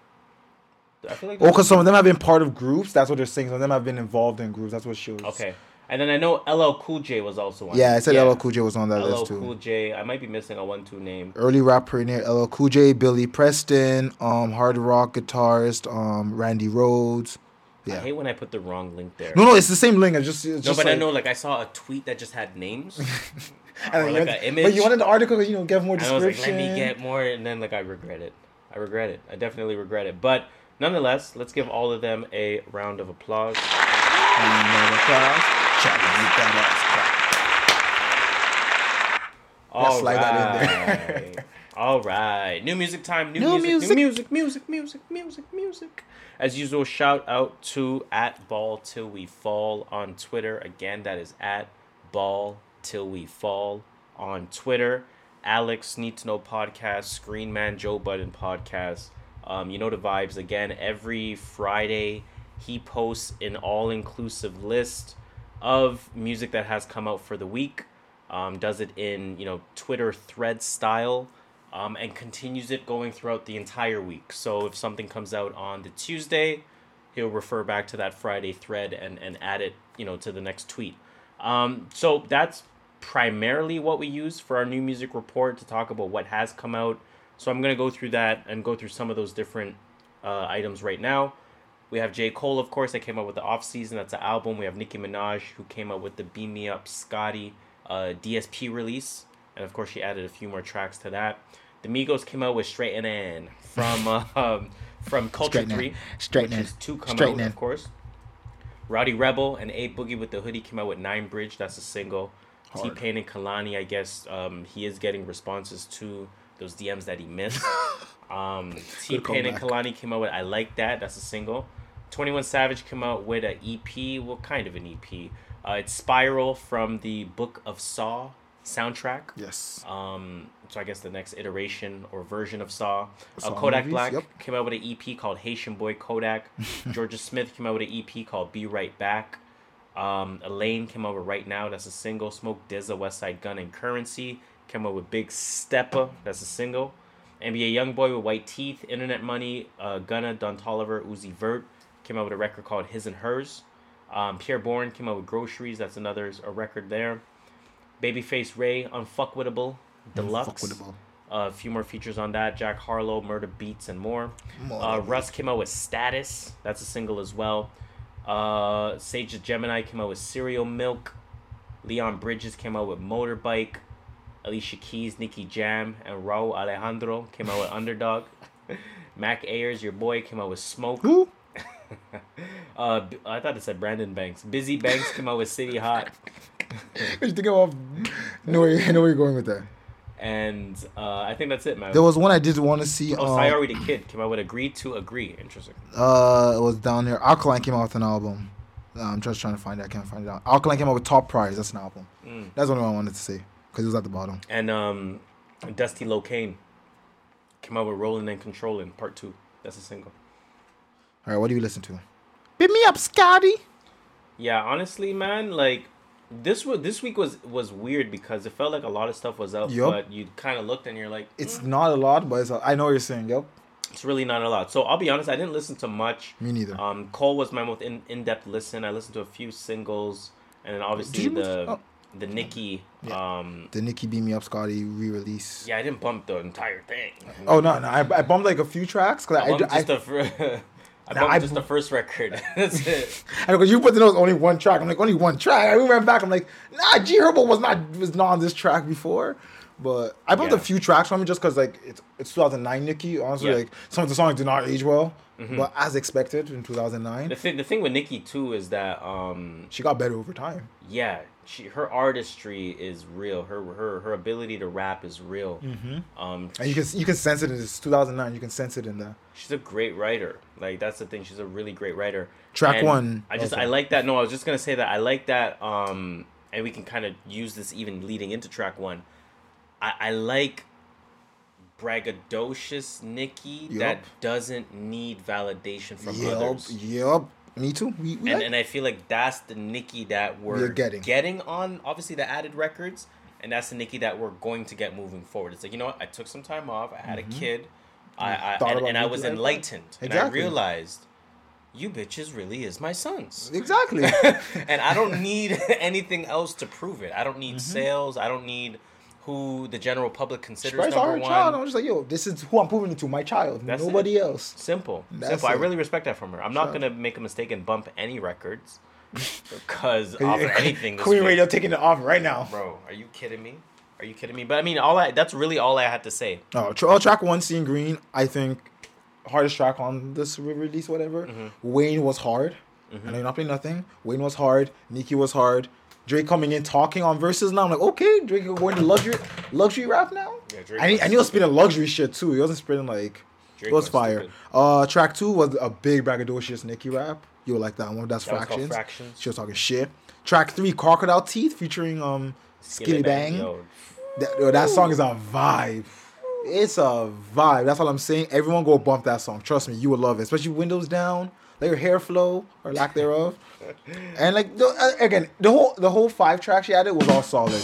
I feel like oh, because some of them have been part of groups. That's what they're saying. Some of them have been involved in groups. That's what shows. okay, and then I know LL Cool J was also on. Yeah, I it. said LL Cool J was on that LL list too. LL Cool J. I might be missing a one-two name. Early rap pioneer LL Cool J, Billy Preston, um, hard rock guitarist, um, Randy Rhoads. Yeah. I hate when I put the wrong link there. No, no, it's the same link. I just, it's No, just but I know, like I saw a tweet that just had names and or you like went- an image. But you wanted the article, you know, give more And I was description. like, let me get more, and then like I regret it. I regret it. I definitely regret it. But nonetheless, let's give all of them a round of applause. All slide that in right. All right. New music time. New, New music, New music. Music. Music. Music. Music. As usual, shout out to at Ball Till We Fall on Twitter. Again, that is at Ball Till We Fall on Twitter. Alex Need to Know Podcast, Screen Man Joe Budden Podcast. Um, you know the vibes. Again, every Friday he posts an all inclusive list of music that has come out for the week. Um, does it in you know Twitter thread style, um, and continues it going throughout the entire week. So if something comes out on the Tuesday, he'll refer back to that Friday thread and and add it you know to the next tweet. Um, so that's primarily what we use for our new music report to talk about what has come out. So I'm gonna go through that and go through some of those different uh, items right now. We have J. Cole, of course, that came out with the Off Season. That's an album. We have Nicki Minaj, who came out with the Beam Me Up Scotty uh, DSP release. And of course, she added a few more tracks to that. The Migos came out with Straight N from uh, um, from Culture Straight N. 3. Straight which is two come out, of course. Rowdy Rebel and A Boogie with the Hoodie came out with Nine Bridge. That's a single. T. Pain and Kehlani, I guess um, he is getting responses to those DMs that he missed. um, T Pain and. Kehlani came out with I Like That. That's a single. 21 Savage came out with an EP. What kind of an EP? Uh, it's Spiral from the Book of Saw soundtrack. Yes. Um, so I guess the next iteration or version of Saw. Uh, Kodak movies, Black yep. came out with an EP called Haitian Boy Kodak. Jorja Smith came out with an EP called Be Right Back. Um, Elaine came out with Right Now. That's a single. Smoke DZA, West Side Gun, and Curren$y came out with Big Steppa. That's a single. NBA Youngboy with White Teeth. Internet Money. Uh, Gunna, Don Toliver, Uzi Vert came out with a record called His and Hers. Um, Pi'erre Bourne came out with Groceries. That's another a record there. Babyface Ray, Unfuckwittable, Deluxe. Unfuckwittable. Uh, a few more features on that. Jack Harlow, Murda Beatz, and more. Uh, Russ came out with Status. That's a single as well. Uh, Sage the Gemini came out with Cereal Milk. Leon Bridges came out with Motorbike. Alicia Keys, Nicky Jam, and Rauw Alejandro came out with Underdog. Mac Ayres, your boy, came out with Smoke. Who? Uh, B- I thought it said Brandon Banks. Bizzy Banks came out with City Hot. You think of? No, where, I know where you're going with that. And uh, I think that's it, man. There was one I did want to see. oh, um, Sayori the Kid came out with Agree to Agree. Interesting. Uh, it was down there. Alkaline came out with an album. Uh, I'm just trying to find it. I can't find it out. Alkaline came out with Top Prize. That's an album. Mm. That's the only one I wanted to say because it was at the bottom. And um, Dusty Locane came out with Rolling and Controlling Part 2. That's a single. All right, what do you listen to? Beat me up, Scotty. Yeah, honestly, man, like this was this week was was weird because it felt like a lot of stuff was out, Yup. but you kind of looked and you're like, It's "Mm, not a lot, but it's a, I know what you're saying. Yep. it's really not a lot. So I'll be honest, I didn't listen to much. Me neither. Um, Cole was my most in in depth listen. I listened to a few singles, and then obviously the listen- oh. the Nicki. Um, the Nicki Beat Me Up, Scotty re-release. yeah, I didn't bump the entire thing. Oh no, no, I, I bumped like a few tracks because I I, bumped I, just the fir- I bumped I just the first record. That's it. because you put the notes only one track. I'm like only one track. I went back. I'm like, nah, G Herbo was not was not on this track before, But I bumped Yeah. a few tracks from it just because like it's it's 2009 Nicki. Honestly, Yeah. like some of the songs did not age well, Mhm. but as expected in 2009, The thing, the thing with Nicki too is that um, she got better over time. yeah, she her artistry is real. Her her her ability to rap is real. Mhm. Um, And you can you can sense it in this 2009. You can sense it in the she's a great writer. Like that's the thing. She's a really great writer. Track And one, I just okay. I like that. No, I was just gonna say that I like that. Um, and we can kind of use this even leading into track one. I I like braggadocious Nicki that doesn't need validation from Yup, others. yup. Me too. We, we and, like- and I feel like that's the Nikki that we're, We're getting. on obviously the added records, and that's the Nikki that we're going to get moving forward. It's like you know what? I took some time off. I had Mhm. a kid. I, I and, and I was enlightened, and I realized you bitches really is my sons. Exactly. and I don't need anything else to prove it. I don't need Mhm. sales. I don't need who the general public considers number one. child. I'm just like, yo, this is who I'm proving it to. My child. That's Nobody it. else. Simple. That's Simple. I really respect that from her. I'm not gonna make a mistake and bump any records because of anything. Queen week. Radio taking it off right now. Bro, are you kidding me? Are you kidding me? But I mean, all I that's really all I had to say. Oh, tr- oh, track one, Seeing Green. I think hardest track on this re- release, whatever. Mm-hmm. Wayne was hard. I know you're not playing nothing. Wayne was hard. Nicki was hard. Drake coming in talking on verses now. I'm like, okay, Drake going to luxury luxury rap now. Yeah, Drake he, went and he was spitting luxury shit too. He wasn't spitting like Drake it was went fire. stupid. Uh, track two was a big braggadocious Nicki rap. You like that one? That's That was fractions. Fractions. She was talking shit. Track three, Crocodile Teeth featuring um Skillibeng. Yo, That, yo, that song is a vibe. It's a vibe. That's all I'm saying. Everyone go bump that song. Trust me, you will love it. Especially windows down, your hair flow or lack thereof. And like the, uh, again, the whole the whole five tracks she added was all solid.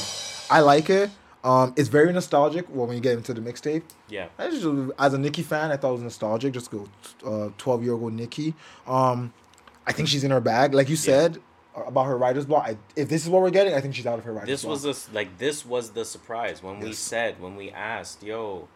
I like it. Um, it's very nostalgic. Well, when you get into the mixtape, yeah. I just, as a Nicki fan, I thought it was nostalgic. Just go, uh, twelve year old Nicki. Um, I think she's in her bag, like you said uh, about her writer's block. I, if this is what we're getting, I think she's out of her writer's This block. was this like this was the surprise when we said when we asked, yo,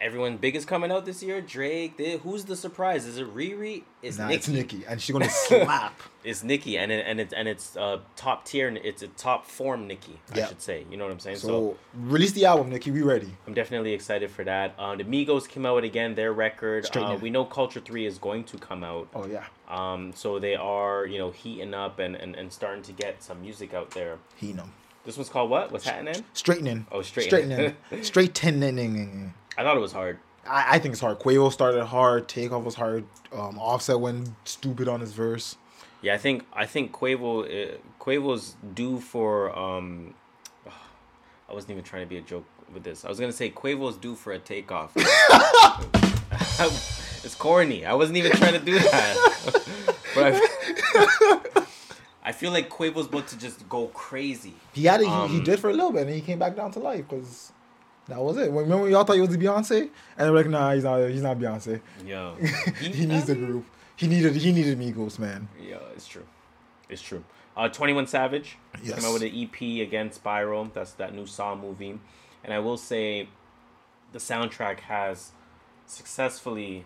everyone big is coming out this year. Drake, they, who's the surprise? Is it Riri? It's nah, Nicki. it's Nicki, and she's gonna slap. It's Nicki, and it, and it's and it's uh, top tier, and it's a top form Nicki, I should say. You know what I'm saying? So, release the album, Nicki. We ready? I'm definitely excited for that. Uh, the Migos came out with again their record. Uh, we know Culture Three is going to come out. Oh yeah, Um, so they are you know heating up and, and, and starting to get some music out there. he know. This one's called what? What's happening? Straightening. Oh, straightening. Straightening. Straightening. I thought it was hard. I, I think it's hard. Quavo started hard. Takeoff was hard. Um, Offset went stupid on his verse. Yeah, I think I think Quavo uh, Quavo's due for um. I wasn't even trying to be a joke with this. I was gonna say Quavo's due for a takeoff. it's corny. I wasn't even trying to do that. but I, I feel like Quavo's about to just go crazy. He had it. he, Um, he did for a little bit, and he came back down to life because that was it. Remember when y'all thought he was Beyonce, and like, "Nah, he's not. He's not Beyonce. Yo, he needs the group. He needed. He needed Migos, man. Yeah, it's true. It's true. Uh, Twenty One Savage Yes. came out with an EP again, Spiral. That's that new Saw movie, and I will say, the soundtrack has successfully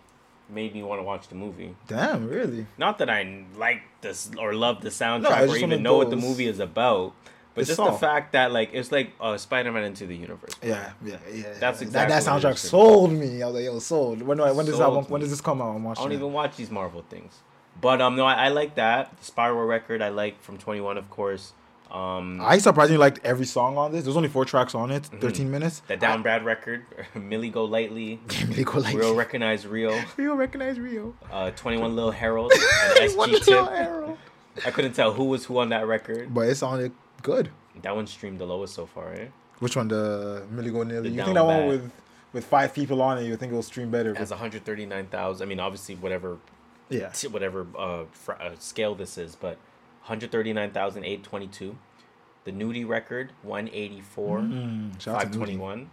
made me want to watch the movie. Damn, really? Not that I like this or love the soundtrack it's or even know what the movie is about, but It's just the fact that like it's like uh, Spider-Man into the universe. Yeah, yeah, yeah. That's that, exactly that what it soundtrack sold me. I was like, yo, sold. When do I, when does that Sold one, when does this come out? I'm I don't it. even watch these Marvel things. But um no, I, I like that. The Spiral record I like from Twenty One, of course. Um I surprisingly liked every song on this. There's only four tracks on it, Mhm. 13 minutes. The Down Bad record, Millie Go Lightly, Millie Go Lightly. Real Recognize Real, Rio recognize Rio. uh, 21 Little What SG Tip. Harold? I couldn't tell who was who on that record. But it's on it good. That one streamed the lowest so far, eh? Which one? The Millie Go Nearly. You think that one with with five people on it, you think it will stream better? It has 139,000. I mean, obviously, whatever yeah. t- whatever uh, fr- uh, scale this is, but 139,822. The Nudy record, 184, Mm, shout out to Nudy. 521.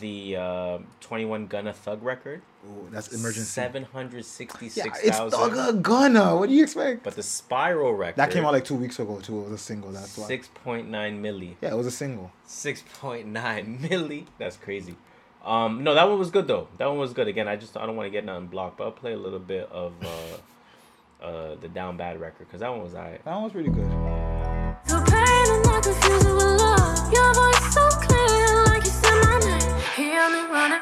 The uh, 21 Gunna Thug record, Ooh, that's emergency. Yeah, 766,000. it's Thugger Gunna. What do you expect? But the Spiral record, That came out like two weeks ago too. It was a single. That's why. 6.9 milli. Yeah, it was a single. 6.9 milli. That's crazy. Um, no, that one was good though. That one was good. Again, I just I don't want to get nothing blocked, but I'll play a little bit of uh, uh, the Down Bad record because that one was alright. That one was pretty good.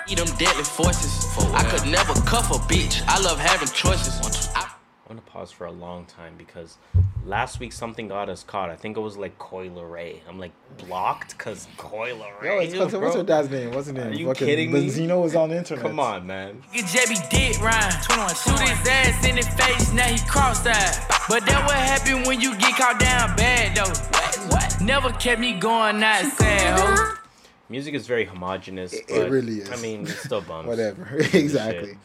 Eat them deadly forces. I could never cuff a bitch. I love having choices. I- I'm gonna pause for a long time because last week something got us caught. I think it was like Coi Leray. I'm like blocked because Coi Leray. Yo, it's, what's, what's her dad's name? What's his name? Are you Fucking kidding me? Benzino was on the internet. Come on, man. Get JB dick rhyme. Shoot his ass in the face, now he cross-eyed. But that what happen when you get caught down bad though. What? What? Never kept me going outside, ho. Music is very homogenous. It- it really is. I mean, it still bums. Whatever. Exactly.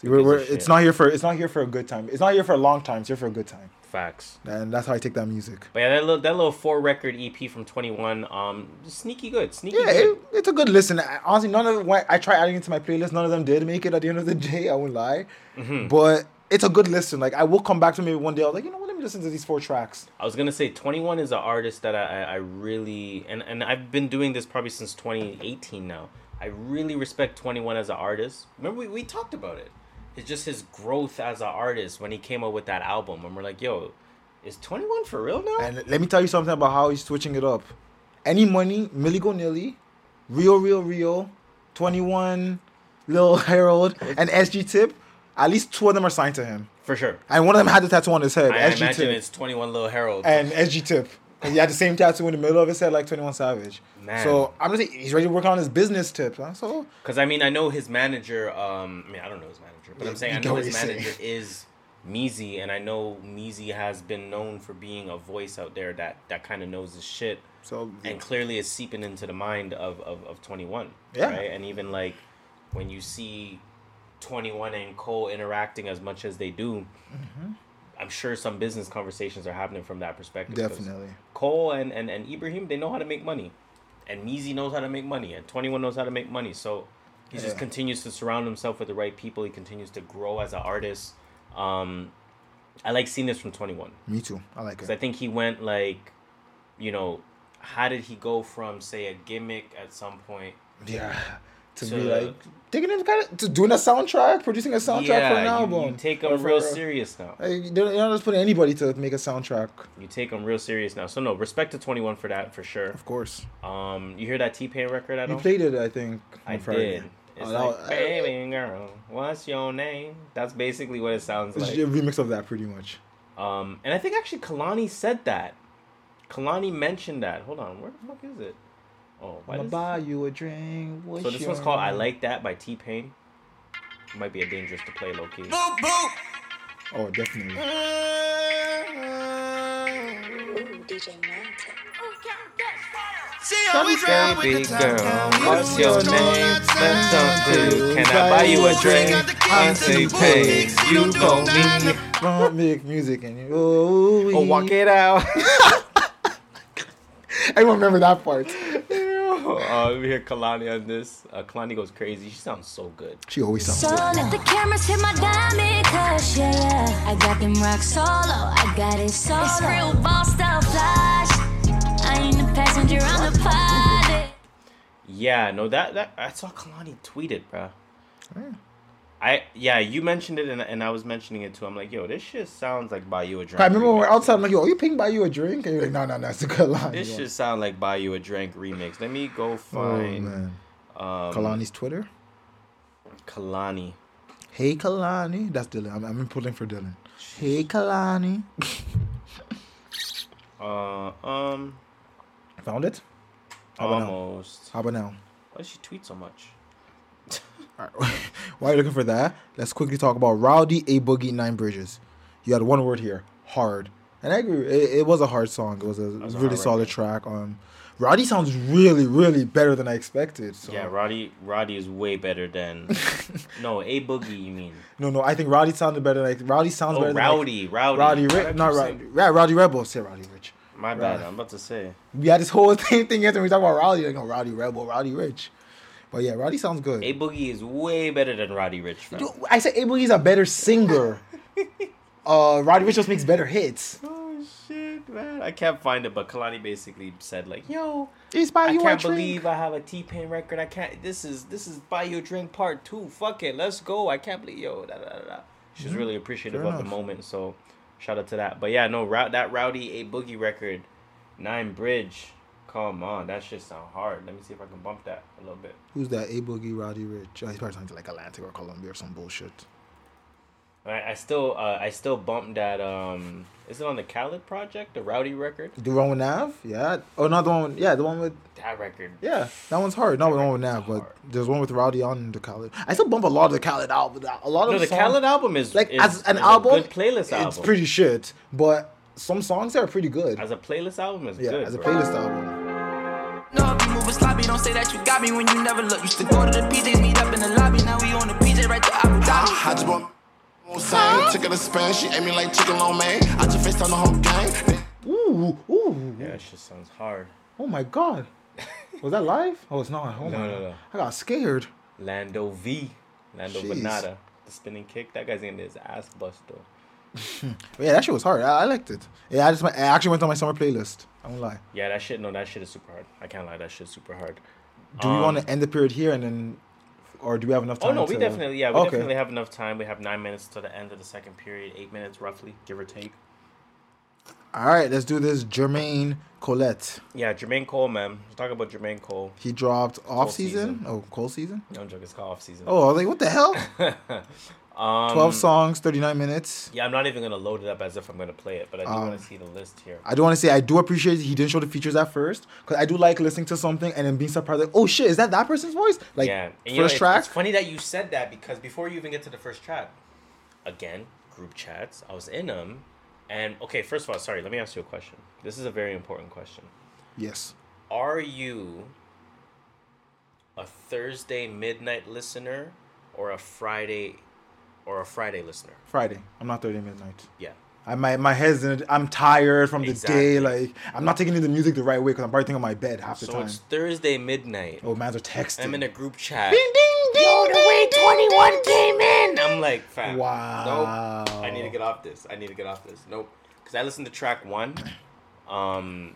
See, we're, we're, it's not here for it's not here for a good time. It's not here for a long time. It's here for a good time, Facts. and that's how I take that music. But yeah, that little that little four record EP from Twenty One, um, sneaky good, sneaky Yeah, good. it, it's a good listen. I- Honestly, none of them. I tried adding it to my playlist. None of them did make it at the end of the day. I won't lie, Mm-hmm. but it's a good listen. Like I will come back to maybe one day. I was like, you know what? Let me listen to these four tracks. I was gonna say Twenty One is an artist that I, I, I really and and I've been doing this probably since 2018 now. I really respect Twenty One as an artist. Remember we, we talked about it. It's just his growth as an artist when he came up with that album, and we're like, yo, is Twenty One for real now? And let me tell you something about how he's switching it up. Any money, Millie Go Nilly, Real Real Real, 21, Lil Harold, and SG Tip. At least two of them are signed to him. For sure. And one of them had the tattoo on his head. I SG imagine Tip. it's Twenty One Little Harold. and SG Tip. And he had the same tattoo in the middle of his head like 21 Savage. Man. So I'm gonna say he's ready to work on his business tips. Huh? So Because I mean, I know his manager. Um, I mean, I don't know his manager, but Yeah, I'm saying I know his you're saying. manager is Meezy, and I know Meezy has been known for being a voice out there that that kind of knows his shit, so and clearly is seeping into the mind of of, of 21. Yeah. Right, and even like when you see 21 and Cole interacting as much as they do. Mm-hmm. I'm sure some business conversations are happening from that perspective. definitely. Cole and, and, and Ibrahim, they know how to make money. And Meezy knows how to make money. And 21 knows how to make money. So he just continues to surround himself with the right people. He continues to grow as an artist. Um, I like seeing this from 21. Me too. I like Because I think he went like, you know, how did he go from, say, a gimmick at some point? Yeah. To, To- be like taking it kind of doing a soundtrack, producing a soundtrack for an you- album. You, take Or him for- real serious now. Like, they're you're not just putting anybody to make a soundtrack. You take them real serious now. So, no, respect to 21 for that, for sure. Of course. Um, You hear that T-Pain record at You all? played it, I think. I Friday. did. It's Oh, like, was- baby girl, what's your name? That's basically what it sounds It's like. a remix of that, pretty much. Um, and I think actually Kehlani said that. Kehlani mentioned that. Hold on, where the fuck is it? Oh, why I'ma does... buy you a drink. So What's this one's your called "I? Like That" by T Pain. Might be a dangerous to play low key. Boop, boop. Oh, definitely. DJ Mantic. Oh, See how we ride with the top down. what's your name? Let's talk to. Can I buy you a drink? I say pay. You call me. Don't make music and you. Oh, Oh, walk it out. I remember that part. Uh, we hear Kehlani on this. Uh, Kehlani goes crazy. She sounds so good. She always sounds So good. let the cameras hit my diamond cush, yeah, yeah. I got them rock solo, I got it solo. It's real ball style flash. I ain't the passenger on the pilot. Yeah, no, that that I saw Kehlani tweeted, it, bro. I yeah, you mentioned it and, and I was mentioning it too. I'm like, yo, this shit sounds like buy you a drink. I remember when we were outside, I'm like, yo, are you paying buy you a drink? And you're like, no, no, no, it's a good line. This shit sound like buy you a drink remix. Let me go Oh, find man. um, Kehlani's Twitter. Kehlani. Hey, Kehlani. That's Dylan. I'm, I'm pulling for Dylan. Hey, Kehlani. Uh, um, Found it? How about now? almost. How about now? Why does she tweet so much? Right. While you're looking for that, let's quickly talk about Rowdy A Boogie Nine Bridges. You had one word here, hard, and I agree. It, it was a hard song. It was a was really solid record. track. Um, Rowdy sounds really, really better than I expected. So. Yeah, Roddy. Roddy is way better than. no, a boogie. You mean? No, no, I think Rowdy sounded better. Like Rowdy sounds Oh, better. Than, like, Rowdy, Rowdy, Rowdy, Ri- not Rowdy. Yeah, Rowdy Rebel. Say Rowdy Rich. My bad. Right. I'm about to say. We had this whole thing thing yesterday. When we talk about Rowdy. Like, no, Rowdy Rebel, Rowdy Rich. But yeah, Roddy sounds good. A boogie is way better than Roddy Ricch. Yo, I said A Boogie's a better singer. uh, Roddy Ricch just makes better hits. Oh shit, man! I can't find it, but Kehlani basically said like, "Yo, He's by I you can't believe I have a T Pain record. I can't. This is this is buy you a drink part two. Fuck it, let's go. I can't believe yo. Da, da, da, da. She's really appreciative Mm-hmm. Fair of the moment. So shout out to that. But yeah, no, that Rowdy A Boogie record, Nine Bridge. Come on, that shit sound hard. Let me see if I can bump that a little bit. Who's that? A Boogie, Roddy Ricch. Oh, he's probably talking to like Atlantic or Columbia or some bullshit. I, I still uh, I still bumped that um is it on the Khaled project, the Rowdy record? The one with Nav? Yeah. Oh, not the one. With, yeah, the one with. That record. Yeah, that one's hard. Not the one with Nav, but there's one with Rowdy on the Khaled. I still bump a lot of the Khaled album. A lot of No, the songs- Khaled album is like is, as an album, good playlist album. It's pretty shit, but some songs are pretty good. as a playlist album is yeah, good. as a bro. playlist album. Don't say that you got me when you never look. Used to go to the PJs, meet up in the lobby. Now we on the PJ right to Abu Dhabi. I just want same. Took her to Spain, she ate me like chicken lo mein. I just faced on the whole gang. Ooh, ooh. Yeah, that shit sounds hard. Oh my god. Was that live? Oh, it's not. Oh No, my no, god. no. I got scared. Lando V, Lando Jeez. Venata, the spinning kick. That guy's getting his ass bust though. Yeah, that shit was hard. I, I liked it. Yeah, I just I actually went on my summer playlist. I won't lie. Yeah, that shit. No, that shit is super hard. I can't lie. That shit's super hard. Do we Um, want to end the period here and then, or do we have enough time? Oh no, we definitely yeah, we Okay. definitely have enough time. We have nine minutes to the end of the second period, eight minutes roughly, give or take. All right, let's do this. Jermaine Colette. Yeah, Jermaine Cole, man. Let's talk about Jermaine Cole. He dropped off season. season. Oh, cold season. No joke, it's called off season. Oh, I was like, what the hell? um, Twelve songs, thirty nine minutes. Yeah, I'm not even gonna load it up as if I'm gonna play it, but I do Um, want to see the list here. I do want to say I do appreciate he didn't show the features at first because I do like listening to something and then being surprised like, oh shit, is that that person's voice? Like yeah, and first know, it's- track. It's funny that you said that because before you even get to the first track, again, group chats. I was in them, and okay. First of all, sorry. Let me ask you a question. This is a very important question. yes. Are you a Thursday midnight listener or a Friday or a Friday listener? Friday. I'm not thirty midnight. Yeah. I my my head's in, I'm tired from the day. Like I'm not taking in the music the right way because I'm probably thinking on my bed half the So time. it's Thursday midnight. Oh, mans are texting. I'm in a group chat. ding ding ding. Yo, the way 21 came in. I'm like, fam. Wow. Nope. I need to get off this. I need to get off this. Nope. Because I listened to track one um,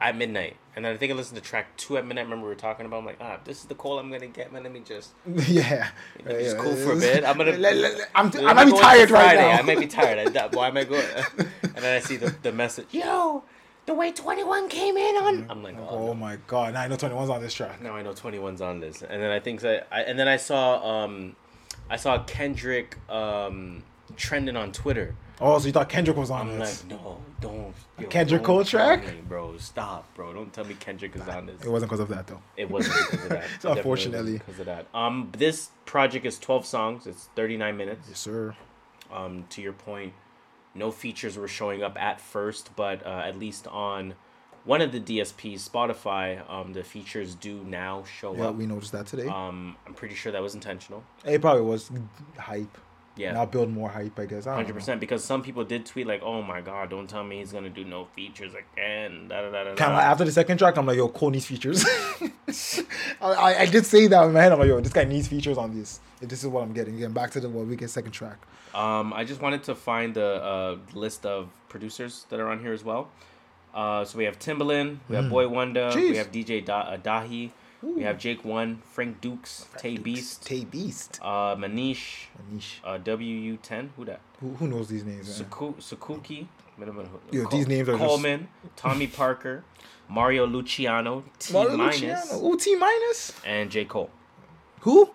at midnight. And then I think I listened to track two at midnight. Remember we were talking about? I'm like, ah, this is the call I'm to get, man. Let me just. yeah. Let me just Yeah, cool for a bit. I'm gonna. Let- let- let- I'm, let I might be tired right Friday. now. I might be tired. I, why am I going? and then I see the, the message. Yo, the way 21 came in on. I'm like, oh, Oh my god! Now I know 21's on this track. now I know 21's on this. And then I think that I and then I saw um I saw Kendrick um trending on Twitter. Oh, so you thought Kendrick was on I'm this? like, no, don't. yo, Kendrick Cole track? me, bro. Stop, bro. Don't tell me Kendrick is on this. It wasn't because of that though. It wasn't because of that. It unfortunately. because of that. Um, this project is 12 songs. It's 39 minutes. Yes, sir. Um, to your point, no features were showing up at first, but uh, at least on one of the DSPs, Spotify, um, the features do now show Yeah, up. Yeah, we noticed that today. Um, I'm pretty sure that was intentional. it probably was hype. Yeah. Now build more hype, I guess. Hundred percent, because some people did tweet like, "Oh my god, don't tell me he's gonna do no features again." Da, da, da, da, Kind of after the second track, I'm like, yo, Cole needs features. I, I, did say that in my head. I'm like, yo, this guy needs features on this. If this is what I'm getting. Again, back to the what we get second track. Um, I just wanted to find the uh, list of producers that are on here as well. Uh, so we have Timbaland, we have Boi-1da, Jeez. we have DJ da- uh, Dahi, we have Jake One, Frank Dukes, Tae Beast, Tae Beast. uh, Manish, Manish. uh, WU10, who that? Who, who knows these names. Saku- Sakuki, Yo, these names are just- Coleman, Tommy Parker, Mario Luciano, T Mario minus, Luciano. Ooh, T and J Cole. Who?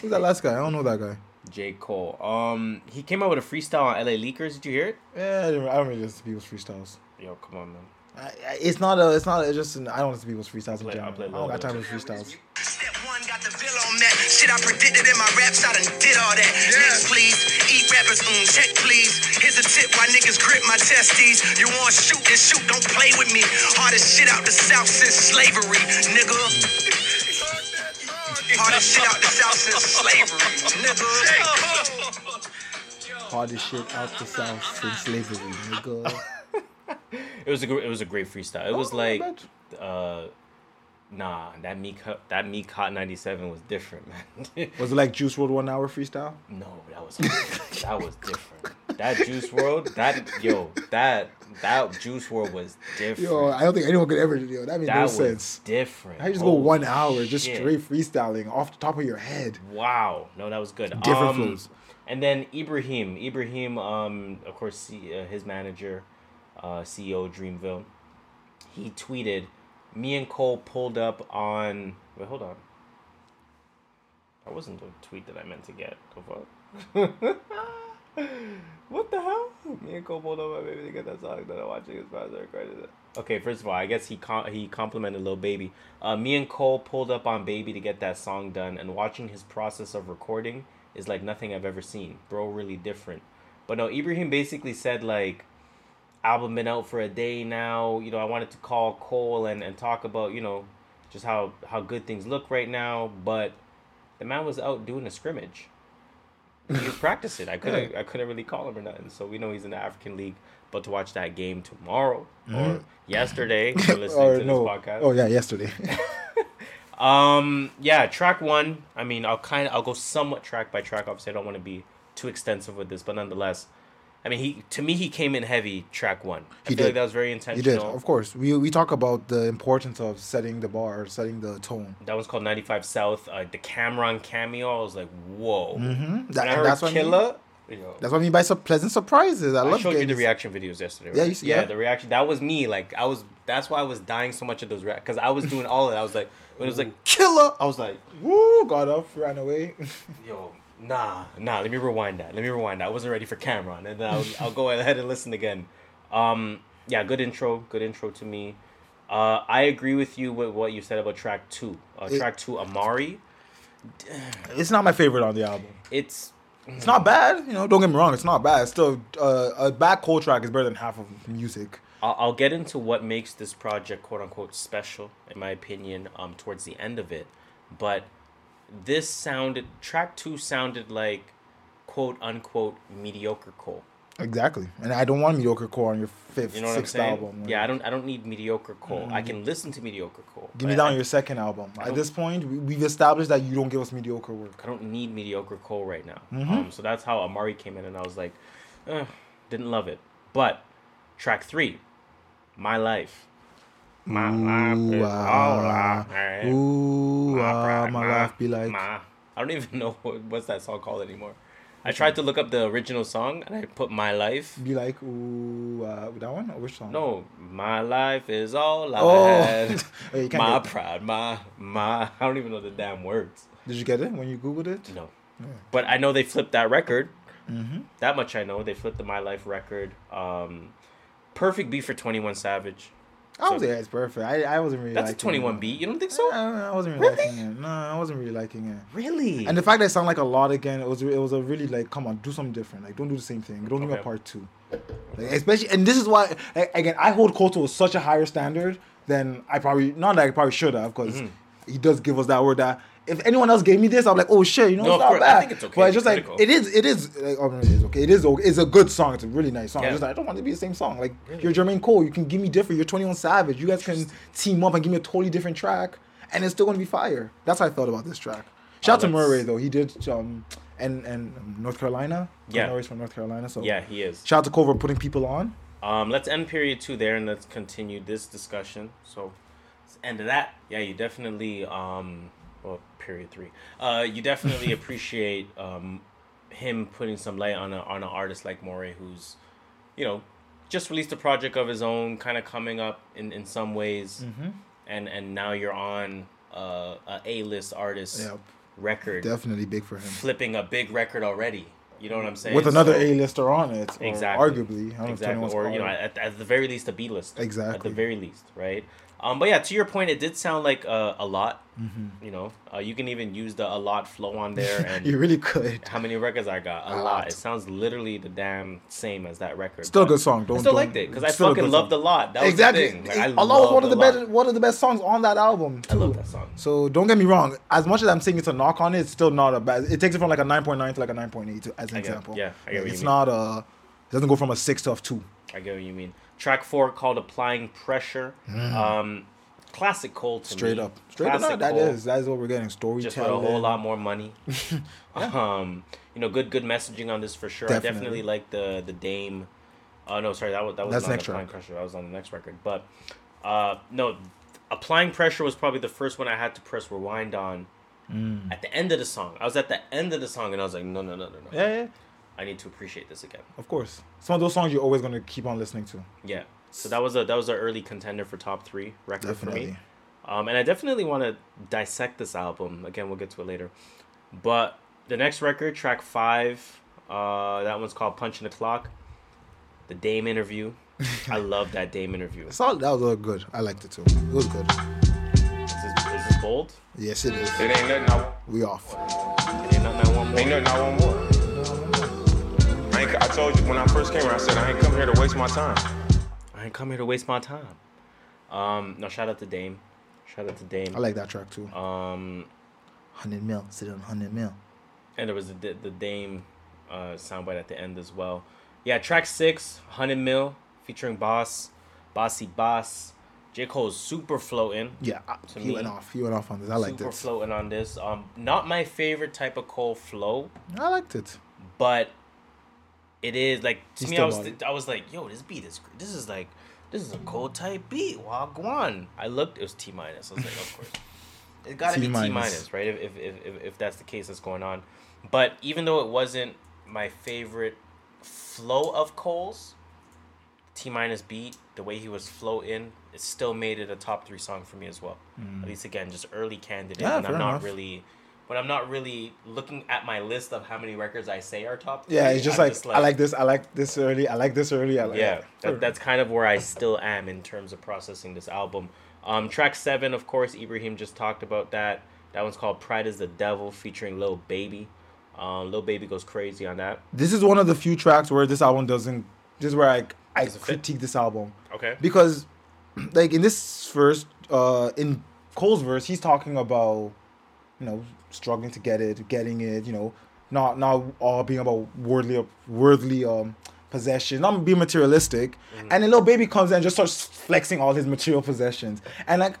Who's that last guy? I don't know that guy. J Cole. Um, he came out with a freestyle on LA Leakers. Did you hear it? Yeah, I don't, I don't really listen to people's freestyles. Yo, come on, man. I, I- it's not a. It's not. A, it's just. An, I don't listen to people's freestyles in Play- general. I'll play I don't got Lil time for freestyles. Step one, got the bill on that. Shit I predicted in my raps, I done did all that. Next, please. Eat rappers, mm, check, please. Here's a tip why niggas grip my testes. You want shoot and shoot, don't play with me. Hardest shit out the south since slavery, nigga. Hardest shit out the south since slavery, nigga. Hardest shit out the south since slavery, nigga. It was a gr- it was a great freestyle. It was Oh, like, uh, nah, that me that Meek Hot ninety seven was different, man. Was it like Juice WRLD one hour freestyle? no, that was that was different. That Juice WRLD, that yo, that that Juice WRLD was different. Yo, I don't think anyone could ever. Yo, that made that no was sense. different. How you just go one hour just shit. straight freestyling off the top of your head? Wow, no, that was good. Different um, flows. And then Ibrahim, Ibrahim, um, of course, C- uh, his manager, uh, CEO Dreamville, he tweeted, me and Cole pulled up on. Wait, hold on. That wasn't the tweet that I meant to get. The fuck? what the hell? Me and Cole pulled up on baby to get that song that I'm watching his brother recorded it. Okay, first of all, I guess he com- he complimented Lil Baby. Uh, me and Cole pulled up on Baby to get that song done, and watching his process of recording is like nothing I've ever seen. Bro, really different. But no, Ibrahim basically said like, album been out for a day now. You know, I wanted to call Cole and, and talk about you know, just how how good things look right now. But the man was out doing a scrimmage. He was practicing. I couldn't I couldn't really call him or nothing. So we know he's in the African League. But to watch that game tomorrow or yesterday, you're listening or to no. this podcast. Oh yeah, yesterday. Um, yeah, track one. I mean, I'll kind of I'll go somewhat track by track. Obviously, I don't want to be too extensive with this, but nonetheless, I mean, he to me he came in heavy. Track one. I He feel like that was very you intentional. did, of course. We we talk about the importance of setting the bar, setting the tone. That was called 95 South. Uh, the Cam'ron cameo. I was like, whoa. Mm-hmm. I heard that's what I mean. Killer. you know, That's what I mean by some pleasant surprises. I, I love showed you getting the reaction videos yesterday. Yeah, right? you see- yeah, yeah. the reaction. That was me. Like I was. That's why I was dying so much of those reactions because I was doing all of it. I was like, when it was like killer, I was like, Woo! Got off, ran away. yo, nah, nah. Let me rewind that. Let me rewind that. I wasn't ready for Cam'ron, and then I'll, I'll go ahead and listen again. Um, yeah, good intro. Good intro to me. Uh, I agree with you with what you said about track two. Uh, It- track two, Amari. it's not my favorite on the album. It's It's not bad, you know. Don't get me wrong. It's not bad. It's still uh, a bad Cole track is better than half of music. I'll, I'll get into what makes this project quote unquote special, in my opinion, um, towards the end of it. But this sounded track two sounded like quote unquote mediocre Cole. Exactly, and I don't want mediocre core on your fifth, You know sixth album. Yeah, I don't I don't need mediocre Cole. I can listen to mediocre Cole. Give me that I, on your second album. At this point, we, we've established that you don't give us mediocre work. I don't need mediocre Cole right now. Mm-hmm. Um, so that's how Amari came in, and I was like, eh, didn't love it. But track three, my life. My life is all ah, I have. ooh, My ah, pride, my my- life be like. my- I don't even know what, what's that song called anymore. I tried to look up the original song and I put my life. Be like, ooh, uh, that one? Or which song? No, my life is all I Oh. had. My pride, my my. I don't even know the damn words. Did you get it when you googled it? No, but I know they flipped that record. Mm-hmm. That much I know. They flipped the My Life record. Um, perfect beat for Twenty One Savage. I was So- yeah, it's perfect. I, I wasn't really. That's a Twenty One beat. You don't think so? I, I wasn't really, Really? liking it. No, I wasn't really liking it. Really? And the fact that it sounded like a lot again, it was it was a really like, come on, do something different. Like, don't do the same thing. Don't give me a part two. Like, especially, and this is why like, again I hold Koto to such a higher standard than I probably not that I probably should have because Mm-hmm. he does give us that word that. If anyone else gave me this, I'm like, oh shit, you know, No, it's not course. I bad. think it's okay But to it's just be like critical. it is, it is, like, oh, no, it is okay. It is okay. It's a good song. It's a really nice song. Yeah. It's just like, I don't want it to be the same song. Like you're Jermaine Cole, you can give me different. You're 21 Savage. You guys can team up and give me a totally different track, and it's still gonna be fire. That's how I felt about this track. Shout out to Oh, Morray though. He did um and and um, North Carolina. Yeah. Morray's from North Carolina. So yeah, he is. Shout out to Cole for putting people on. Um, let's end period two there and let's continue this discussion. So, let's end of that. Yeah, you definitely, um, well, period three. Uh, you definitely appreciate um, him putting some light on a on an artist like Morray, who's, you know, just released a project of his own, kind of coming up in in some ways, Mm-hmm. and and now you're on uh, a A list artist Yep. record, Definitely big for him. flipping a big record already. You know what I'm saying? With another So- A-lister on it, Exactly. arguably, I don't know if exactly, 21's or you know, at, at the very least, a B list. Exactly. At the very least, right? Um, but yeah, to your point, it did sound like uh, a lot. Mm-hmm. You know, uh, you can even use the a lot flow on there. And you really could. how many records I got? A, A lot. lot. It sounds literally the damn same as that record. Still a good song. Don't I still don't- liked it because I fucking loved song. a lot. That was exactly. the thing. Like, I Allah was one of the A Lot. better one of the best songs on that album. Too. I love that song. So don't get me wrong. As much as I'm saying it's a knock on it, it's still not a bad. It takes it from like a 9.9 to like a 9.8 as an I get example. Yeah, I get what you it's mean. not a. It doesn't go from a six to a two. I get what you mean. Track four called "Applying Pressure." Um, classic Cole to Mm. Straight me. up. Straight up. Classic No, that Cole. is. That is what we're getting. Storytelling. just with a whole lot more money. um, you know, good good messaging on this for sure. I Definitely. definitely like the the Dame. Oh no, sorry, that was that was That's not next applying pressure. That was on the next record. But uh, no, applying pressure was probably the first one I had to press rewind on. Mm. At the end of the song, I was at the end of the song, and I was like, no, no, no, no, no. Yeah, yeah. I need to appreciate this again. Of course. Some of those songs you're always gonna keep on listening to. Yeah, So that was a that was an early contender for top three record for me. Um, and I definitely want to dissect this album. Again, we'll get to it later. But the next record, track five, uh, that one's called Punch in the Clock. The Dame interview. I love that Dame interview. It's all, that was all good. I liked it too. It was good. this, is this bold? Yes, it is. It ain't nothing I We off. Ain't nothing I want more. ain't nothing I want more. I, ain't, I told you when I first came here, I said I ain't come here to waste my time. I ain't come here to waste my time. Um, no, shout out to Dame. Shout out to Dame. I like that track too. Um, 100 mil. Sit on 100 mil. and there was the the Dame uh, soundbite at the end as well. Yeah, track six, Hundred Mil, featuring Boss, Bossy Boss. J Cole's super floating. Yeah, I- To he me, went off. He went off on this. I liked super it. floating on this. Um, not my favorite type of Cole flow, I liked it. but it is like to He me. I was it. I was like, yo, this beat is this is like this is a cold type beat. Wagwan. I looked, it was T-Minus. I was like, of course, it got to be T T-minus. right? If, if if if that's the case that's going on, but even though it wasn't my favorite flow of Cole's, T-Minus beat, the way he was floating, it still made it a top three song for me as well. At least again, just early candidate, Mm. Yeah, and I'm not enough. really. But I'm not really looking at my list of how many records I say are top. Yeah, three. it's just I'm like, I like this. I like this early. I like this early. I like yeah, that, that's kind of where I still am in terms of processing this album. Um, track seven, of course, Ibrahim just talked about that. That one's called "Pride Is the Devil" featuring Lil Baby. Um, Lil Baby goes crazy on that. this is one of the few tracks where this album doesn't. This is where I I fit? critique this album Okay. because, like in this first, uh, in Cole's verse, he's talking about, you know, struggling to get it, getting it, you know, not not all being about worldly worldly um possession, not being materialistic, Mm-hmm. and then Lil Baby comes in and just starts flexing all his material possessions, and like.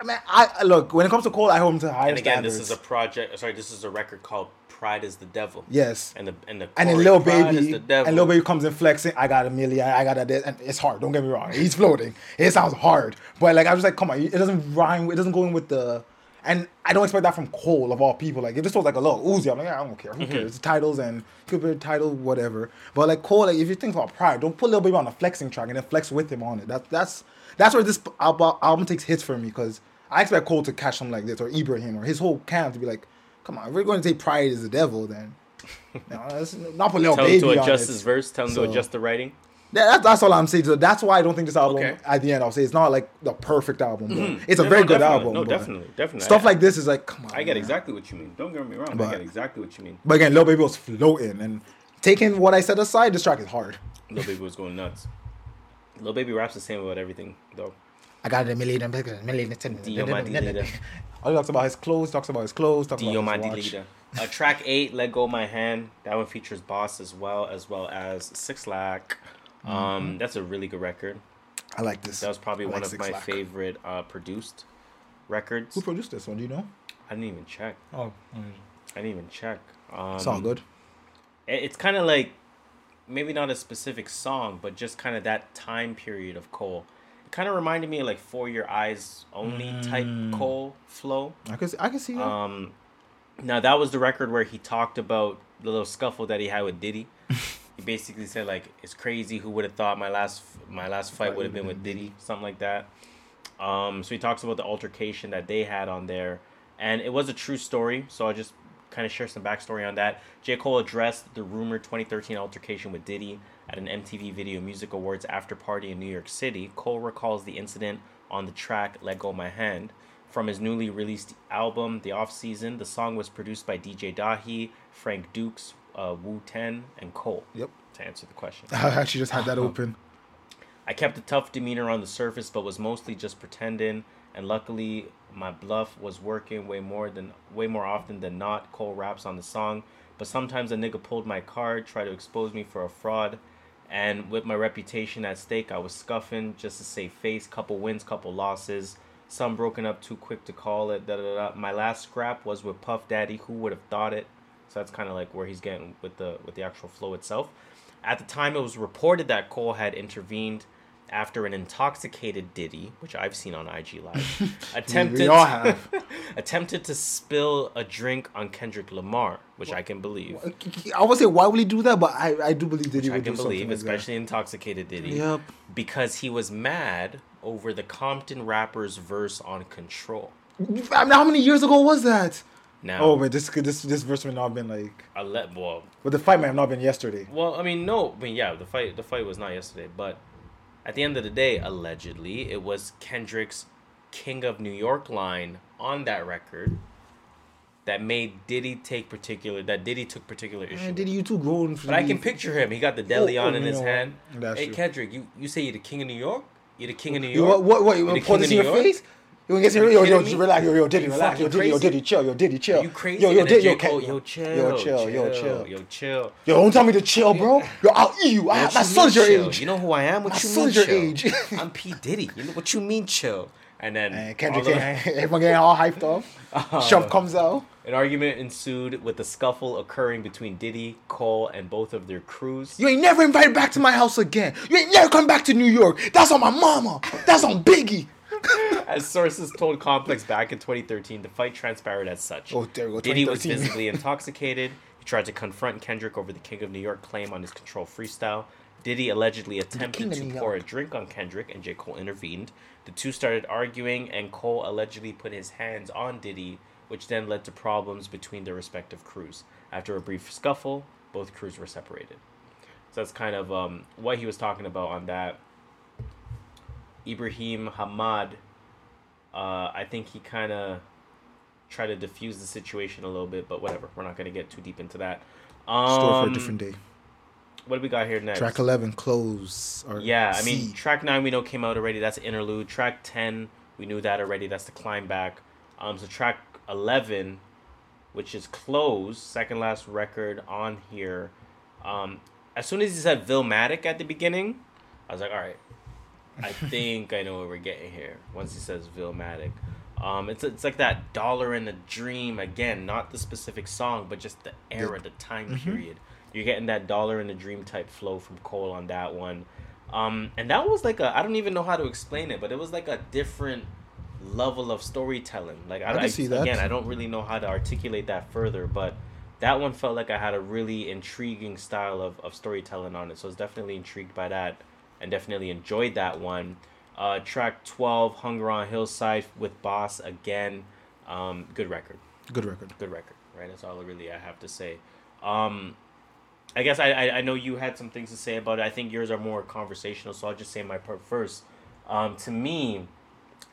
I mean, I look when it comes to Cole, I hold him to higher And again, standards. this is a project. Sorry, this is a record called "Pride Is the Devil." yes, And the and the And then little Lil "Pride is Baby, the devil." and Lil Baby comes in flexing. I got a million. I got a this, and it's hard. Don't get me wrong. He's floating. It sounds hard, but like I was like, come on, it doesn't rhyme. It doesn't go in with the. And I don't expect that from Cole of all people. Like it just was like a little Uzi, I'm like, yeah, I don't care. Mm-hmm. Who cares? It's titles and a title, whatever. But like Cole, like if you think about pride, don't put Lil Baby on a flexing track and then flex with him on it. That that's that's where this album, album takes hits for me because I expect Cole to catch something like this or Ibrahim or his whole camp to be like, come on, if we're going to say pride is the devil, then. No, that's not put Lil Tell him Baby to adjust his verse. Tell him So- to adjust the writing. Yeah, that's, that's all I'm saying. So that's why I don't think this album, Okay. at the end, I'll say it's not like the perfect album. But It's a Yeah, very no, good album. No, but definitely, definitely. Stuff I- like this is like, come on. I get man. exactly what you mean. Don't get me wrong. I get exactly what you mean. But again, Lil Baby was floating and taking what I said aside, this track is hard. Lil Baby was going nuts. Lil Baby raps the same about everything, though. I got a million, a million, Dio my leader. All he talks about his clothes, talks about his clothes, talks Dio my about his watch. leader. Uh, track eight, Let Go My Hand. That one features Bas as well, as well as 6LACK. Um, Mm-hmm. that's a really good record. I like this. That was probably one of my Lack. favorite uh, produced records. Who produced this one? Do you know? I didn't even check. Oh, I didn't even check. Um, it's all good. it- It's kind of like maybe not a specific song, but just kind of that time period of Cole. It kind of reminded me of like For Your Eyes Only type Mm. Cole flow. I can, see- I can see that. Um, now that was the record where he talked about the little scuffle that he had with Diddy. he basically said like, "It's crazy. Who would have thought my last my last fight would have been with Diddy, something like that." Um, so he talks about the altercation that they had on there, and it was a true story. So I'll just kind of share some backstory on that. J Cole addressed the rumored 2013 altercation with Diddy at an MTV Video Music Awards after party in New York City. Cole recalls the incident on the track "Let Go My Hand." From his newly released album, The Off Season, the song was produced by DJ Dahi, Frank Dukes, uh, Wu10, and Cole. Yep. To answer the question, I actually just had that open. I kept a tough demeanor on the surface, but was mostly just pretending. And luckily, my bluff was working way more than way more often than not. Cole raps on the song, but sometimes a nigga pulled my card, tried to expose me for a fraud. And with my reputation at stake, I was scuffing just to save face. Couple wins, couple losses. Some broken up too quick to call it. Da, da, da. My last scrap was with Puff Daddy. Who would have thought it? So that's kind of like where he's getting with the with the actual flow itself. At the time, it was reported that Cole had intervened after an intoxicated Diddy, which I've seen on IG Live, attempted attempted to spill a drink on Kendrick Lamar, which I can believe. I would say why would he do that, but I, I do believe that he I can believe, something like especially intoxicated Diddy. Yep. Because he was mad over the Compton rapper's verse on Control. I mean, how many years ago was that? Now, Oh, but this this this verse may not have been like, I let well, but the fight may have not been yesterday. well, I mean, no, I mean, yeah, the fight, the fight was not yesterday, but at the end of the day, allegedly, it was Kendrick's "King of New York" line on that record that made Diddy take particular that Diddy took particular issue. And with. did you two grown? But I can picture him. He got the deli Oh, on oh, in his know hand. That's hey, true. Kendrick, you, you say you're the king of New York? You're the king of New York? what what what? You You're want the king of New your York? face? You to get yo You yo yo me? relax yo yo Diddy You relax yo Diddy yo? Diddy chill yo Diddy chill. Are you crazy? Yo yo Diddy yo Cole, yo, chill, yo chill yo chill yo, chill. yo don't tell me to chill bro. Yo I'll eat you. I, my you son's your chill? age. You know who I am? What My you son's mean your chill? age. I'm P Diddy. You know what you mean chill? And then And Kendrick, getting- everyone getting all hyped up. Uh-huh. Shove comes out. an argument ensued with the scuffle occurring between Diddy, Cole, and both of their crews. You ain't never invited back to my house again. You ain't never come back to New York. That's on my mama. That's on Biggie. As sources told Complex back in 2013, the fight transpired as such. Oh, there we go, Diddy was 2013. visibly intoxicated. He tried to confront Kendrick over the King of New York claim on his Control freestyle. Diddy allegedly attempted to pour a drink on Kendrick, and J. Cole intervened. The two started arguing, and Cole allegedly put his hands on Diddy, which then led to problems between their respective crews. After a brief scuffle, both crews were separated. So that's kind of um, what he was talking about on that. Ibrahim Hamad, uh, I think he kind of tried to diffuse the situation a little bit, but whatever. We're not going to get too deep into that. Um, Store for a different day. What do we got here next? Track 11, close. Or Yeah, I mean, C. track nine we know came out already. That's interlude. Track ten we knew that already. That's the climb back. Um, so track eleven, which is close, second last record on here. Um, as soon as he said Illmatic at the beginning, I was like, all right, I think I know what we're getting here. Once he says Illmatic. Um, it's it's like that dollar in a dream again, not the specific song, but just the era, the time Mm-hmm. period. You're getting that dollar in a dream type flow from Cole on that one. Um, and that was like a I don't even know how to explain it, but it was like a different level of storytelling. Like I, I that. again, I don't really know how to articulate that further, but that one felt like I had a really intriguing style of, of storytelling on it. So I was definitely intrigued by that and definitely enjoyed that one. Uh, track 12, Hunger on Hillside with Bas again. Um, good record. Good record. Good record, right? That's all really I have to say. Um, I guess I, I, I know you had some things to say about it. I think yours are more conversational, so I'll just say my part first. Um, to me,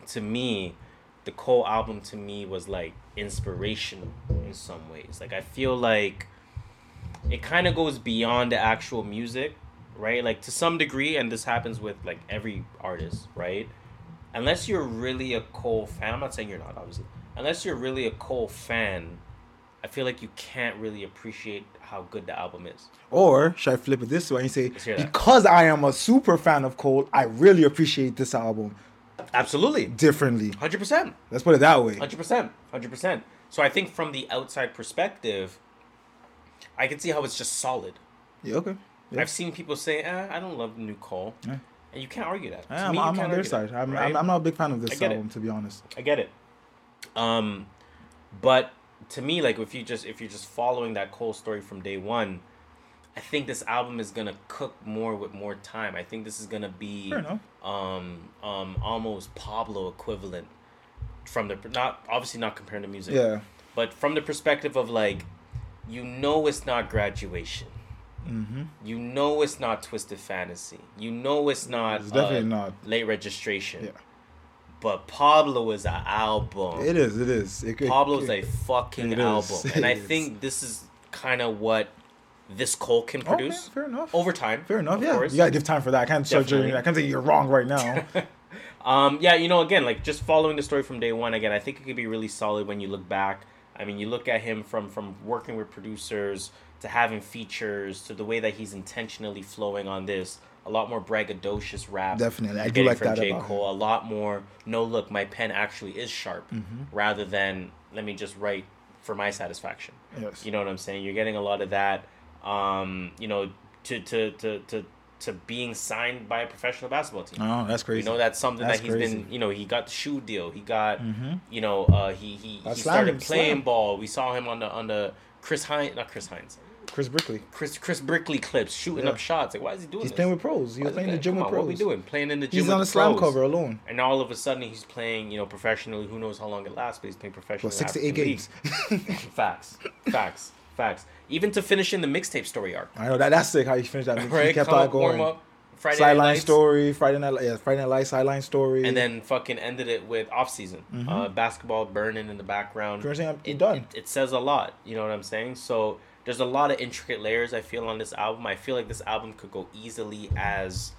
to me, the Cole album to me was like inspirational in some ways. Like I feel like it kind of goes beyond the actual music, right? Like to some degree, and this happens with like every artist, right? Unless you're really a Cole fan, I'm not saying you're not, obviously. Unless you're really a Cole fan, I feel like you can't really appreciate how good the album is. Or should I flip it this way and say, because I am a super fan of Cole, I really appreciate this album Absolutely. differently. 100%. Let's put it that way. Hundred percent, hundred percent. So I think from the outside perspective, I can see how it's just solid. Yeah, okay. Yeah. I've seen people say, eh, "I don't love the new Cole," Yeah. and you can't argue that. To I'm, me, I'm on their side. that, I'm, right? I'm, I'm not a big fan of this get it. album, to be honest. I get it. Um, but to me, like if you just if you're just following that Cole story from day one, I think this album is gonna cook more with more time. I think this is gonna be um um almost Pablo equivalent from the not obviously not comparing the music. Yeah. But from the perspective of like, you know it's not graduation. Mm-hmm. You know it's not Twisted Fantasy. You know it's not. It's definitely uh, not. late registration. Yeah. But Pablo is an album. It is, it is. It, it- Pablo's it- a fucking it is. album, and I think this is kind of what this Cole can Okay, produce fair enough. over time. Fair enough, of yeah. course. You gotta give time for that. I can't start Definitely. judging. I can't say you're wrong right now. Um, yeah, you know, again, like just following the story from day one. Again, I think it could be really solid when you look back. I mean, you look at him from from working with producers to having features to the way that he's intentionally flowing on this. A lot more braggadocious rap. Definitely. I do like from that J. about Cole. A lot more. No, look, my pen actually is sharp, Mhm. rather than let me just write for my satisfaction. Yes. You know what I'm saying? You're getting a lot of that. Um, you know, to to to to to being signed by a professional basketball team. Oh, that's crazy. You know that's something That's that he's crazy. been. You know, he got the shoe deal. He got. Mhm. You know, uh, he he, he started playing Slam. ball. We saw him on the on the Chris Hines, not Chris Hines, Chris Brickley. Chris Chris Brickley clips shooting Yeah. up shots. Like, why is he doing He's this? playing with pros. He Why was playing in the gym come with on, pros. What we doing? Playing in the gym He's on the the slam cover alone. And all of a sudden he's playing, you know, professionally. Who knows how long it lasts? But he's playing professionally. What, six to eight games. Facts, facts, facts. Even to finish in the mixtape story arc. I know that. That's sick how you finished that. He kept on up, warm going. up, Friday Night sideline Lights. story, Friday night, yeah, Friday night light, sideline story, and then fucking ended it with off season Mhm. uh, basketball burning in the background. Pretty much, it, you're done. It, it says a lot. You know what I'm saying? So there's a lot of intricate layers I feel on this album. I feel like this album could go easily as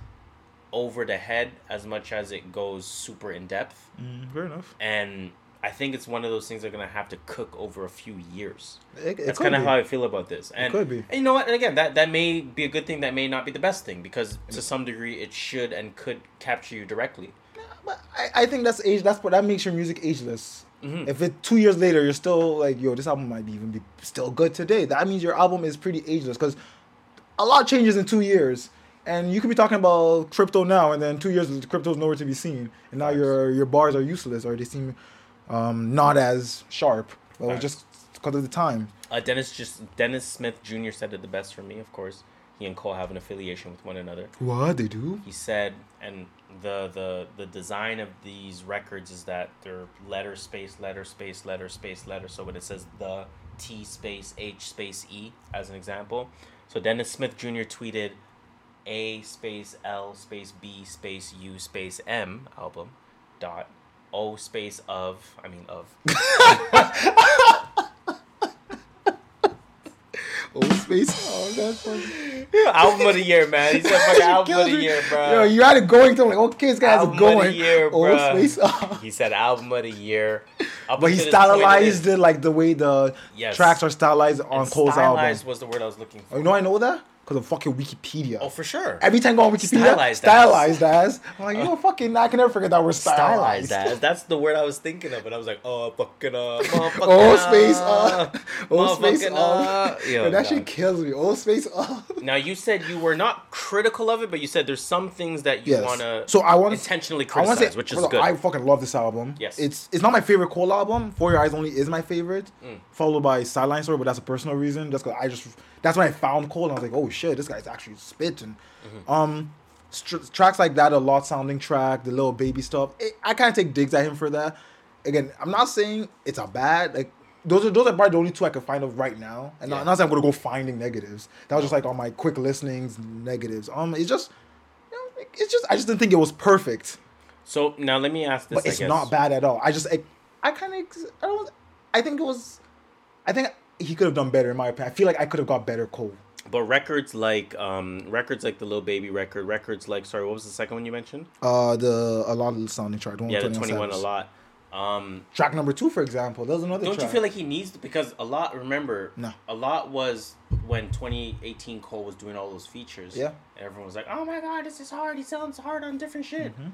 over the head as much as it goes super in depth. Mm, fair enough. And I think it's one of those things that are gonna have to cook over a few years. It- it That's kind of how I feel about this. And, it could be. and you know what? And again, that that may be a good thing. That may not be the best thing because to some degree it should and could capture you directly. I, I think that's age. That's what that makes your music ageless. Mhm. If it two years later you're still like, yo, this album might even be still good today. That means your album is pretty ageless because a lot changes in two years. And you could be talking about crypto now, and then two years, crypto's nowhere to be seen, and now your your bars are useless, or they seem um, not as sharp, well, Facts. just because of the time. Uh, Dennis just Dennis Smith Jr. said it the best for me. Of course, he and Cole have an affiliation with one another. What they do? He said, and the the the design of these records is that they're letter space letter space letter space letter. So when it says the T space H space E as an example, so Dennis Smith Jr. tweeted A space L space B space U space M album dot O space of I mean of Oh, space. Oh, that's funny. album of the year, man. He said fucking album of the me. year, bro. Yo, you had it going to like, okay, this guy has album it going. of the year, oh, bruh. space. Oh. He said album of the year. Up But he until this point, it stylized it like the way the Yes. tracks are stylized on and Cole's album. stylized was the word I was looking for. Oh, you know I know that? Because of fucking Wikipedia. Oh, for sure. Every time I go on Wikipedia, Stylized stylized, as. as. I'm like, you fucking, I can never forget that word Stylized stylized. as. That's the word I was thinking of, and I was like, oh, fucking uh, Oh, uh, space, uh, oh, space, motherfucking, uh. uh. Yo, Yo, that dog. shit kills me. Oh, space, uh. Now you said you were not critical of it, but you said there's some things that you Yes. want to So I want intentionally I wanna criticize, say, which is good. I fucking love this album. Yes. It's it's not my favorite Cole album. For Your Eyes Only is my favorite. Mm. Followed by Sideline Story, but that's a personal reason. Just because I just that's when I found Cole and I was like, oh shit, this guy's actually spitting. Mm-hmm. Um, str- tracks like that, a lot sounding track, the Lil Baby stuff. It, I kind of take digs at him for that. Again, I'm not saying it's a bad like. Those are those are probably the only two I can find of right now, and Yeah. not, not saying I'm gonna go finding negatives. That was just like on my quick listenings negatives. Um, it's just, you know, it's just I just didn't think it was perfect so now let me ask this. but it's not bad at all. I just I, I kind of I don't I think it was I think he could have done better in my opinion. I feel like I could have got better Cole. But records like um records like the Lil Baby record, records like sorry, what was the second one you mentioned? Uh, the a lot of the sounding track. Yeah, the 21 a lot. Um, Track number two, for example, there's another. don't you feel like he needs to, because a lot? Remember, No. a lot was when 2018 Cole was doing all those features. Yeah. everyone was like, "Oh my god, this is hard. He sounds hard on different shit." Mm-hmm.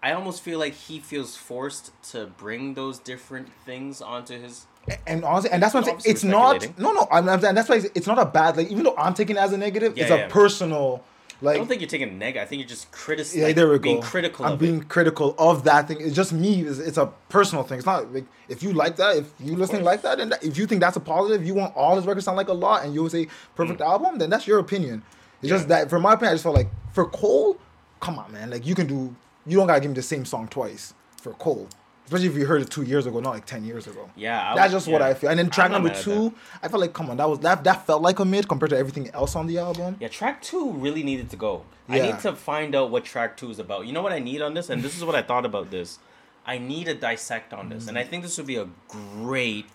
I almost feel like he feels forced to bring those different things onto his. And honestly, and that's what I'm saying. It's not. No, no. I'm, I'm, and that's why it's, not a bad. Like even though I'm taking it as a negative, Yeah, it's yeah. a personal. Like I don't think you're taking a negative. I think you're just critic. yeah, like, there we being go. critical I'm of being it. critical of that thing. It's just me. It's, it's a personal thing. It's not like if you like that, if you listening like that, and that, if you think that's a positive, you want all his records sound like a lot, and you would say perfect mm. album, then that's your opinion. It's just that, for my opinion, I just felt like for Cole, come on, man, like you can do. You don't gotta give me the same song twice for Cole, especially if you heard it two years ago, not like ten years ago. Yeah, I that's was- just what. I feel. And then track number two, I felt like, come on, that was that that felt like a mid compared to everything else on the album. Yeah, track two really needed to go. Yeah. I need to find out what track two is about. You know what I need on this, and this is what I thought about this. I need a dissect on this, and I think this would be a great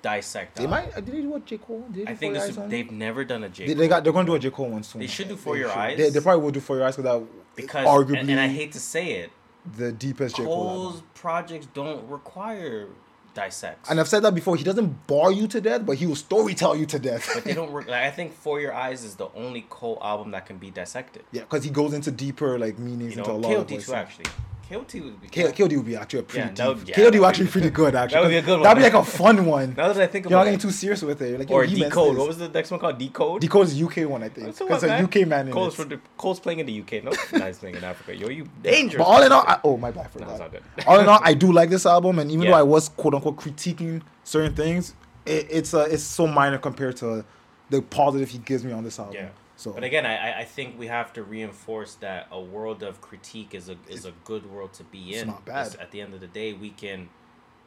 dissect. They on. might. Uh, did they do what J Cole? Did they I think this would, they've never done a J. They, they got. They're going to do a J Cole one soon. They should do They For Your should. Eyes. They, they probably will do for your eyes because that because arguably and, and I hate to say it, the deepest J Cole. Cole's album. projects don't require dissects. And I've said that before. He doesn't bar you to death, but he will story tell you to death. but they don't work. Like, I think For Your Eyes is the only Cole album that can be dissected. yeah, because he goes into deeper like meanings You into a know, lot of KOD voices. actually. KOT would be K- KOD would be actually a pretty Yeah, would- yeah, KOD would actually be- pretty good. Actually, that would be a good one. That'd be like a fun one. Now that I think You're not about getting too serious with it. Like, Or yo, Decode. What was the next one called? Decode. Decode is UK one, I think. Because a UK man in Cole's, it. from the, Cole's playing in the UK. No, nice playing in Africa. Yo, you dangerous. But all in all, I, oh my bad for No, that. it's all good. all in all, I do like this album, and even Yeah. though I was quote unquote critiquing certain things, it, it's uh, it's so minor compared to the positive he gives me on this album. Yeah. So But again, I, I- I think we have to reinforce that a world of critique is a is a good world to be in. It's not bad. At the end of the day, we can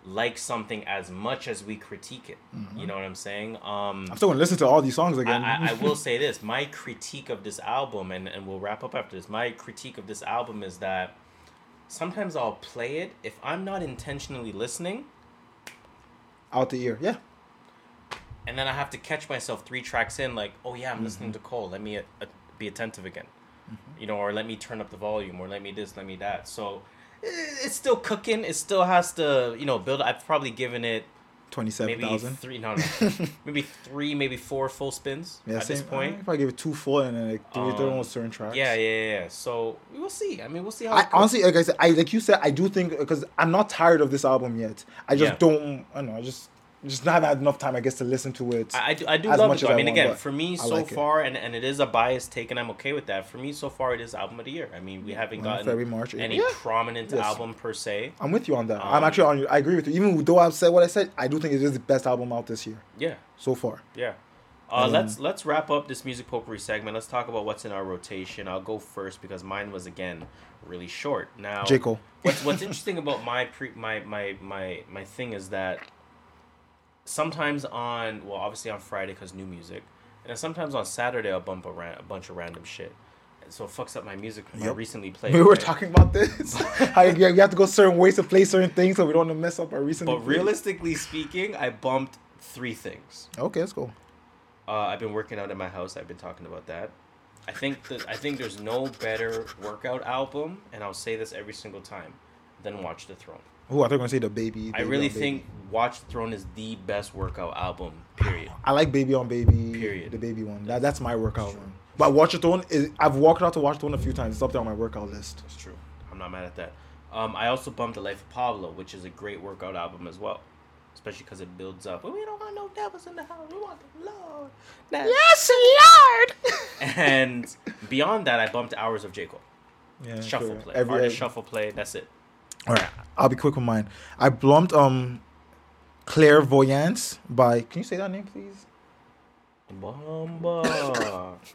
like something as much as we critique it. You know what I'm saying? Um, Mm-hmm. I'm still gonna listen to all these songs I, again. I, I will say this: my critique of this album, and, and we'll wrap up after this. My critique of this album is that sometimes I'll play it if I'm not intentionally listening, out the ear. Yeah. And then I have to catch myself three tracks in, like, oh yeah, I'm listening Mm-hmm. to Cole. Let me uh, uh, be attentive again, you know, or let me turn up the volume, or let me this, let me that. So it's still cooking. It still has to, you know, build. I've probably given it Twenty-seven maybe three, no, no, maybe three, maybe four full spins Yeah, at same this point. If I give it two full and then like three, three Um, on certain tracks. Yeah, yeah, yeah. So we'll see. I mean, we'll see how. I honestly, like I said, I like you said, I do think because I'm not tired of this album yet. I just Yeah. don't. I don't know. I just just not had enough time, I guess, to listen to it. I, I do, I do love it. I I mean, want, again, for me, so like it. far, and, and it is a biased take, and I'm okay with that. For me, so far, it is album of the year. I mean, we haven't gotten February, March, any Yeah. prominent Yes. album per se. I'm with you on that. Um, I'm actually on. you. I agree with you. Even though I've said what I said, I do think it is the best album out this year Yeah, so far. yeah. Uh, Um, let's let's wrap up this music potpourri segment. Let's talk about what's in our rotation. I'll go first because mine was again really short. Now, J. Cole. what's what's interesting about my pre my my my my thing is that sometimes on well obviously on Friday because new music, and then sometimes on Saturday I'll bump a, ran- a bunch of random shit, and so it fucks up my music. Yep. recently played. We were right? talking about this. How you, you have to go certain ways to play certain things so we don't want to mess up our recent. But realistically speaking, I bumped three things. Okay, let's go. Uh, I've been working out in my house. I've been talking about that. I think that I think there's no better workout album, and I'll say this every single time, than Watch the Throne. Oh, I thought you were gonna say the baby. I really on Baby. think Watch the Throne is the best workout album. Period. I like Baby on Baby. Period. The baby one. That, that's my workout one. But Watch the Throne is. I've walked out to Watch the Throne a few times. It's up there on my workout list. That's true. I'm not mad at that. Um, I also bumped The Life of Pablo, which is a great workout album as well, especially because it builds up. But we don't want no devils in the house. We want the Lord. yes, Lord. and beyond that, I bumped Hours of J Cole. Yeah, Shuffle sure. play. Every, Artist every- shuffle play. That's it. All right, I'll be quick with mine. I bumped um, Clairvoyance by. Can you say that name, please? Bamba.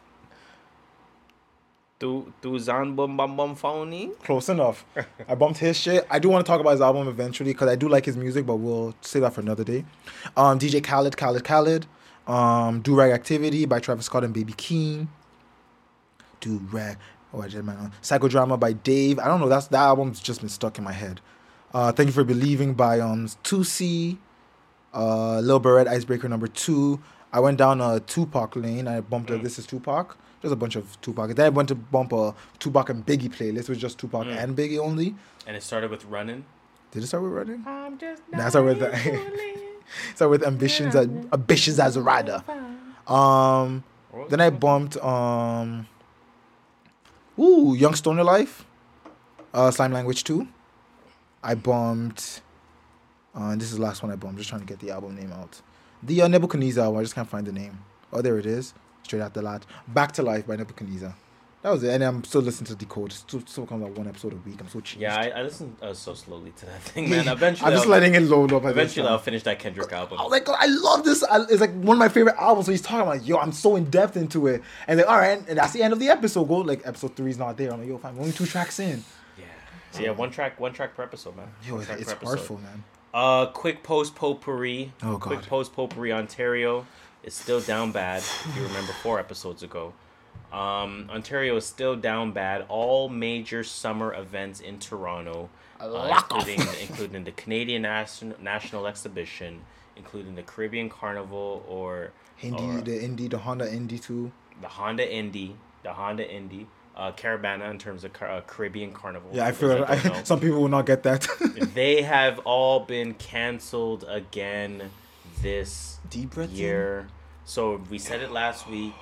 Tu tu zan bum bum bum phony. Close enough. I bumped his shit. I do want to talk about his album eventually because I do like his music, but we'll save that for another day. Um, DJ Khaled, Khaled, Khaled. Um, Durag Activity by Travis Scott and Baby Keem. Do Rag. Oh, I did my own. Psychodrama by Dave. I don't know. That's that album's just been stuck in my head. Uh, Thank you for believing by um 2C. Uh, Lil Berete Icebreaker number two. I went down a Tupac lane. I bumped a This Is Tupac. Just a bunch of Tupac. Then I went to bump a Tupac and Biggie playlist. It was just Tupac Mm. and Biggie only. And it started with running. Did it start with running? I'm just Nah, it started with start with ambitions as ambitions as a rider. Um, then I bumped um, ooh, Young Stoner Life, uh, Slime Language Two. I bumped. Uh, this is the last one I bumped. just trying to get the album name out. The uh, Nebuchadnezzar. I just can't find the name. Oh, there it is. Straight out the lot. Back to Life by Nebuchadnezzar. That was it. And I'm still listening to Decode. Still, still comes out one episode a week. I'm so cheap. Yeah, I, I listened uh, so slowly to that thing, man. Eventually, I'm just I'll- letting it load up. Eventually. I'll finish that Kendrick album. I was like, I love this. I- It's like one of my favorite albums. So he's talking about, yo, I'm so in depth into it. And like, all right, and that's the end of the episode. Go like episode three is not there. I'm like, yo, fine, we're only two tracks in. Yeah. So yeah, one track, one track per episode, man. Yo, it's episode. hurtful, man. Uh, quick post potpourri. Oh, god. Quick post potpourri. Ontario is still down bad. If you remember four episodes ago, um, Ontario is still down bad. All major summer events in Toronto, uh, including including the Canadian National National Exhibition, including the Caribbean Carnival or Indy, or the Indy, the Honda Indy too. the Honda Indy, the Honda Indy, uh, Caribana in terms of Car- uh, Caribbean Carnival. Yeah, I feel that don't some people will not get that. they have all been canceled again this Deep breath in. year. So we said it last week.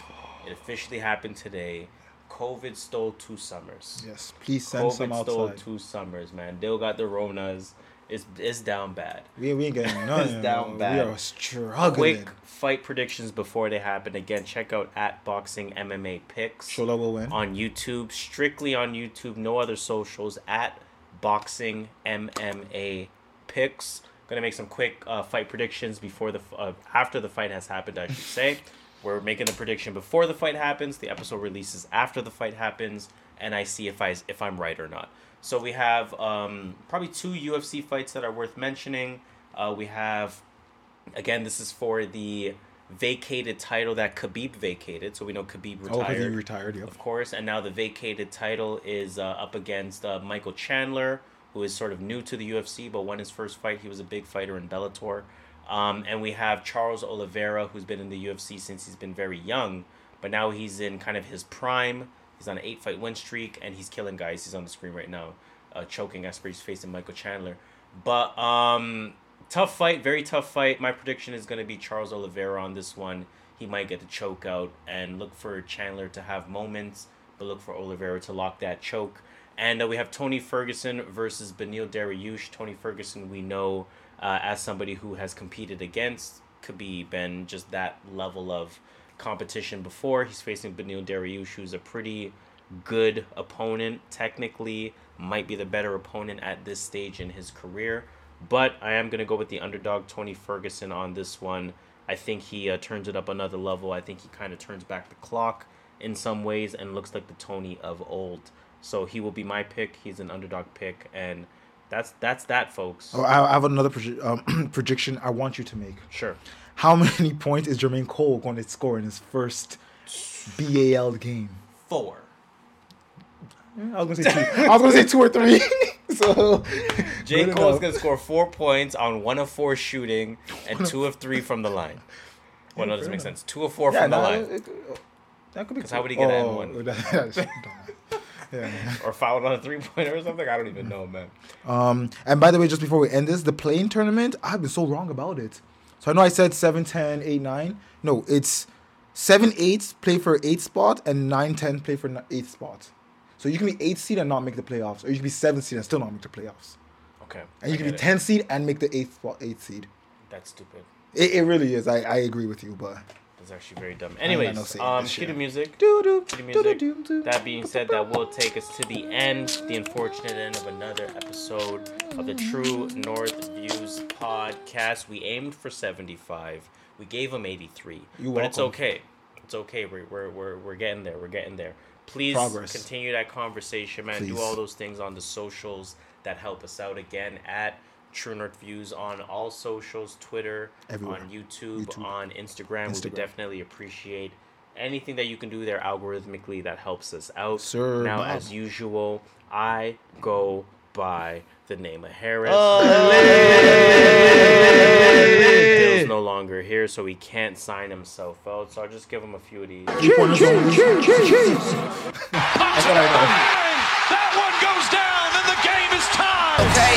It officially happened today. COVID stole two summers. Yes, please send some COVID stole two summers, man. Dill got the Ronas. It's it's down bad. We, we ain't getting none. It's down We bad. are struggling. Quick fight predictions before they happen. Again, check out at Boxing MMA Picks Shola will win. on YouTube. Strictly on YouTube, no other socials. At Boxing MMA Picks. Gonna make some quick uh, fight predictions before the uh, after the fight has happened. I should say. We're making the prediction before the fight happens. The episode releases after the fight happens, and I see if I if I'm right or not. So we have um, probably two UFC fights that are worth mentioning. Uh, we have again, this is for the vacated title that Khabib vacated. So we know Khabib Oh, retired. because he retired, yep. Of course, and now the vacated title is uh, up against uh, Michael Chandler, who is sort of new to the UFC, but won his first fight. He was a big fighter in Bellator. Um, and we have Charles Oliveira, who's been in the UFC since he's been very young, but now he's in kind of his prime. He's on an eight fight win streak, and he's killing guys. He's on the screen right now, uh, choking Asprey's He's facing Michael Chandler. But um, tough fight, very tough fight. My prediction is going to be Charles Oliveira on this one. He might get the choke out, and look for Chandler to have moments, but look for Oliveira to lock that choke. And uh, we have Tony Ferguson versus Beneil Dariush. Tony Ferguson, we know uh, as somebody who has competed against Khabib and just that level of competition before. He's facing Beneil Dariush, who's a pretty good opponent. Technically, might be the better opponent at this stage in his career. But I am going to go with the underdog, Tony Ferguson, on this one. I think he uh, turns it up another level. I think he kind of turns back the clock in some ways and looks like the Tony of old. So he will be my pick. He's an underdog pick, and that's that's that, folks. Oh, I have another proje- um, prediction I want you to make. Sure. How many points is Jermaine Cole going to score in his first BAL game? Four. I was gonna say two. I was gonna say two or three. so J. Cole's enough. gonna score four points on one of four shooting and two of three from the line. Well, no, that doesn't make sense. Two of four Yeah, from the line. it- That could be. Because how would he get oh, N1? that- that's dumb. Yeah. Or fouled on a three pointer or something? I don't even know, man. Um, and by the way, just before we end this, the playing tournament, I've been so wrong about it. So I know I said 7, 10, 8, 9. No, it's 7, 8 play for 8 spot and 9, 10 play for 8 spot. So you can be 8 seed and not make the playoffs, or you can be 7 seed and still not make the playoffs. Okay. And you can be it. 10 seed and make the 8th spot, 8 seed. That's stupid. It, it really is. I, I agree with you, but. That's actually very dumb. Anyways, um, this cue the music. Doo-doo, Cue the music. doo-doo-doo-doo. That being said, that will take us to the end, the unfortunate end of another episode of the True North Views podcast. We aimed for 75. We gave them 83. You're but it's okay. It's okay. We're, we're, we're, we're getting there. We're getting there. Please Progress. continue that conversation, man. Do all those things on the socials that help us out. Again, at True North Views on all socials, Twitter, Everywhere. on YouTube, YouTube. on Instagram. We would definitely appreciate anything that you can do there algorithmically that helps us out. Sir, now, Bob. as usual, I go by the name of Harris. Oh. Bill's no longer here, so he can't sign himself out. So I'll just give him a few of these. Three pointers only. That one goes down, and the game is tied. Okay,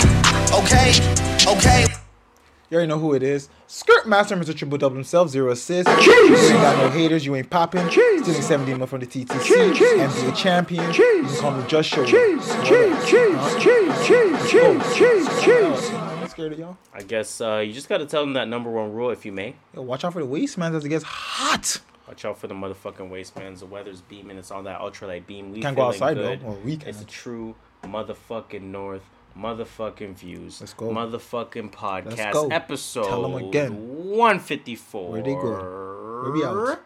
okay, okay. You already know who it is. Skirt Master, Mr. Triple Double himself, zero assists. You ain't got no haters, you ain't popping. Stealing 17 mil from the TTC. NBA champion. You can call me Just Show. I'm scared of y'all. I guess uh, you just got to tell them that number one rule, if you may. Yo, watch out for the waist, man, as it gets hot. Watch out for the motherfucking waistmans. The weather's beaming. It's on that ultralight beam. We Can't go feeling outside, though. good. Well, we It's a true motherfucking North motherfucking views. Let's go. Motherfucking podcast go. episode. Tell them again. 154. Where they go? Where we out.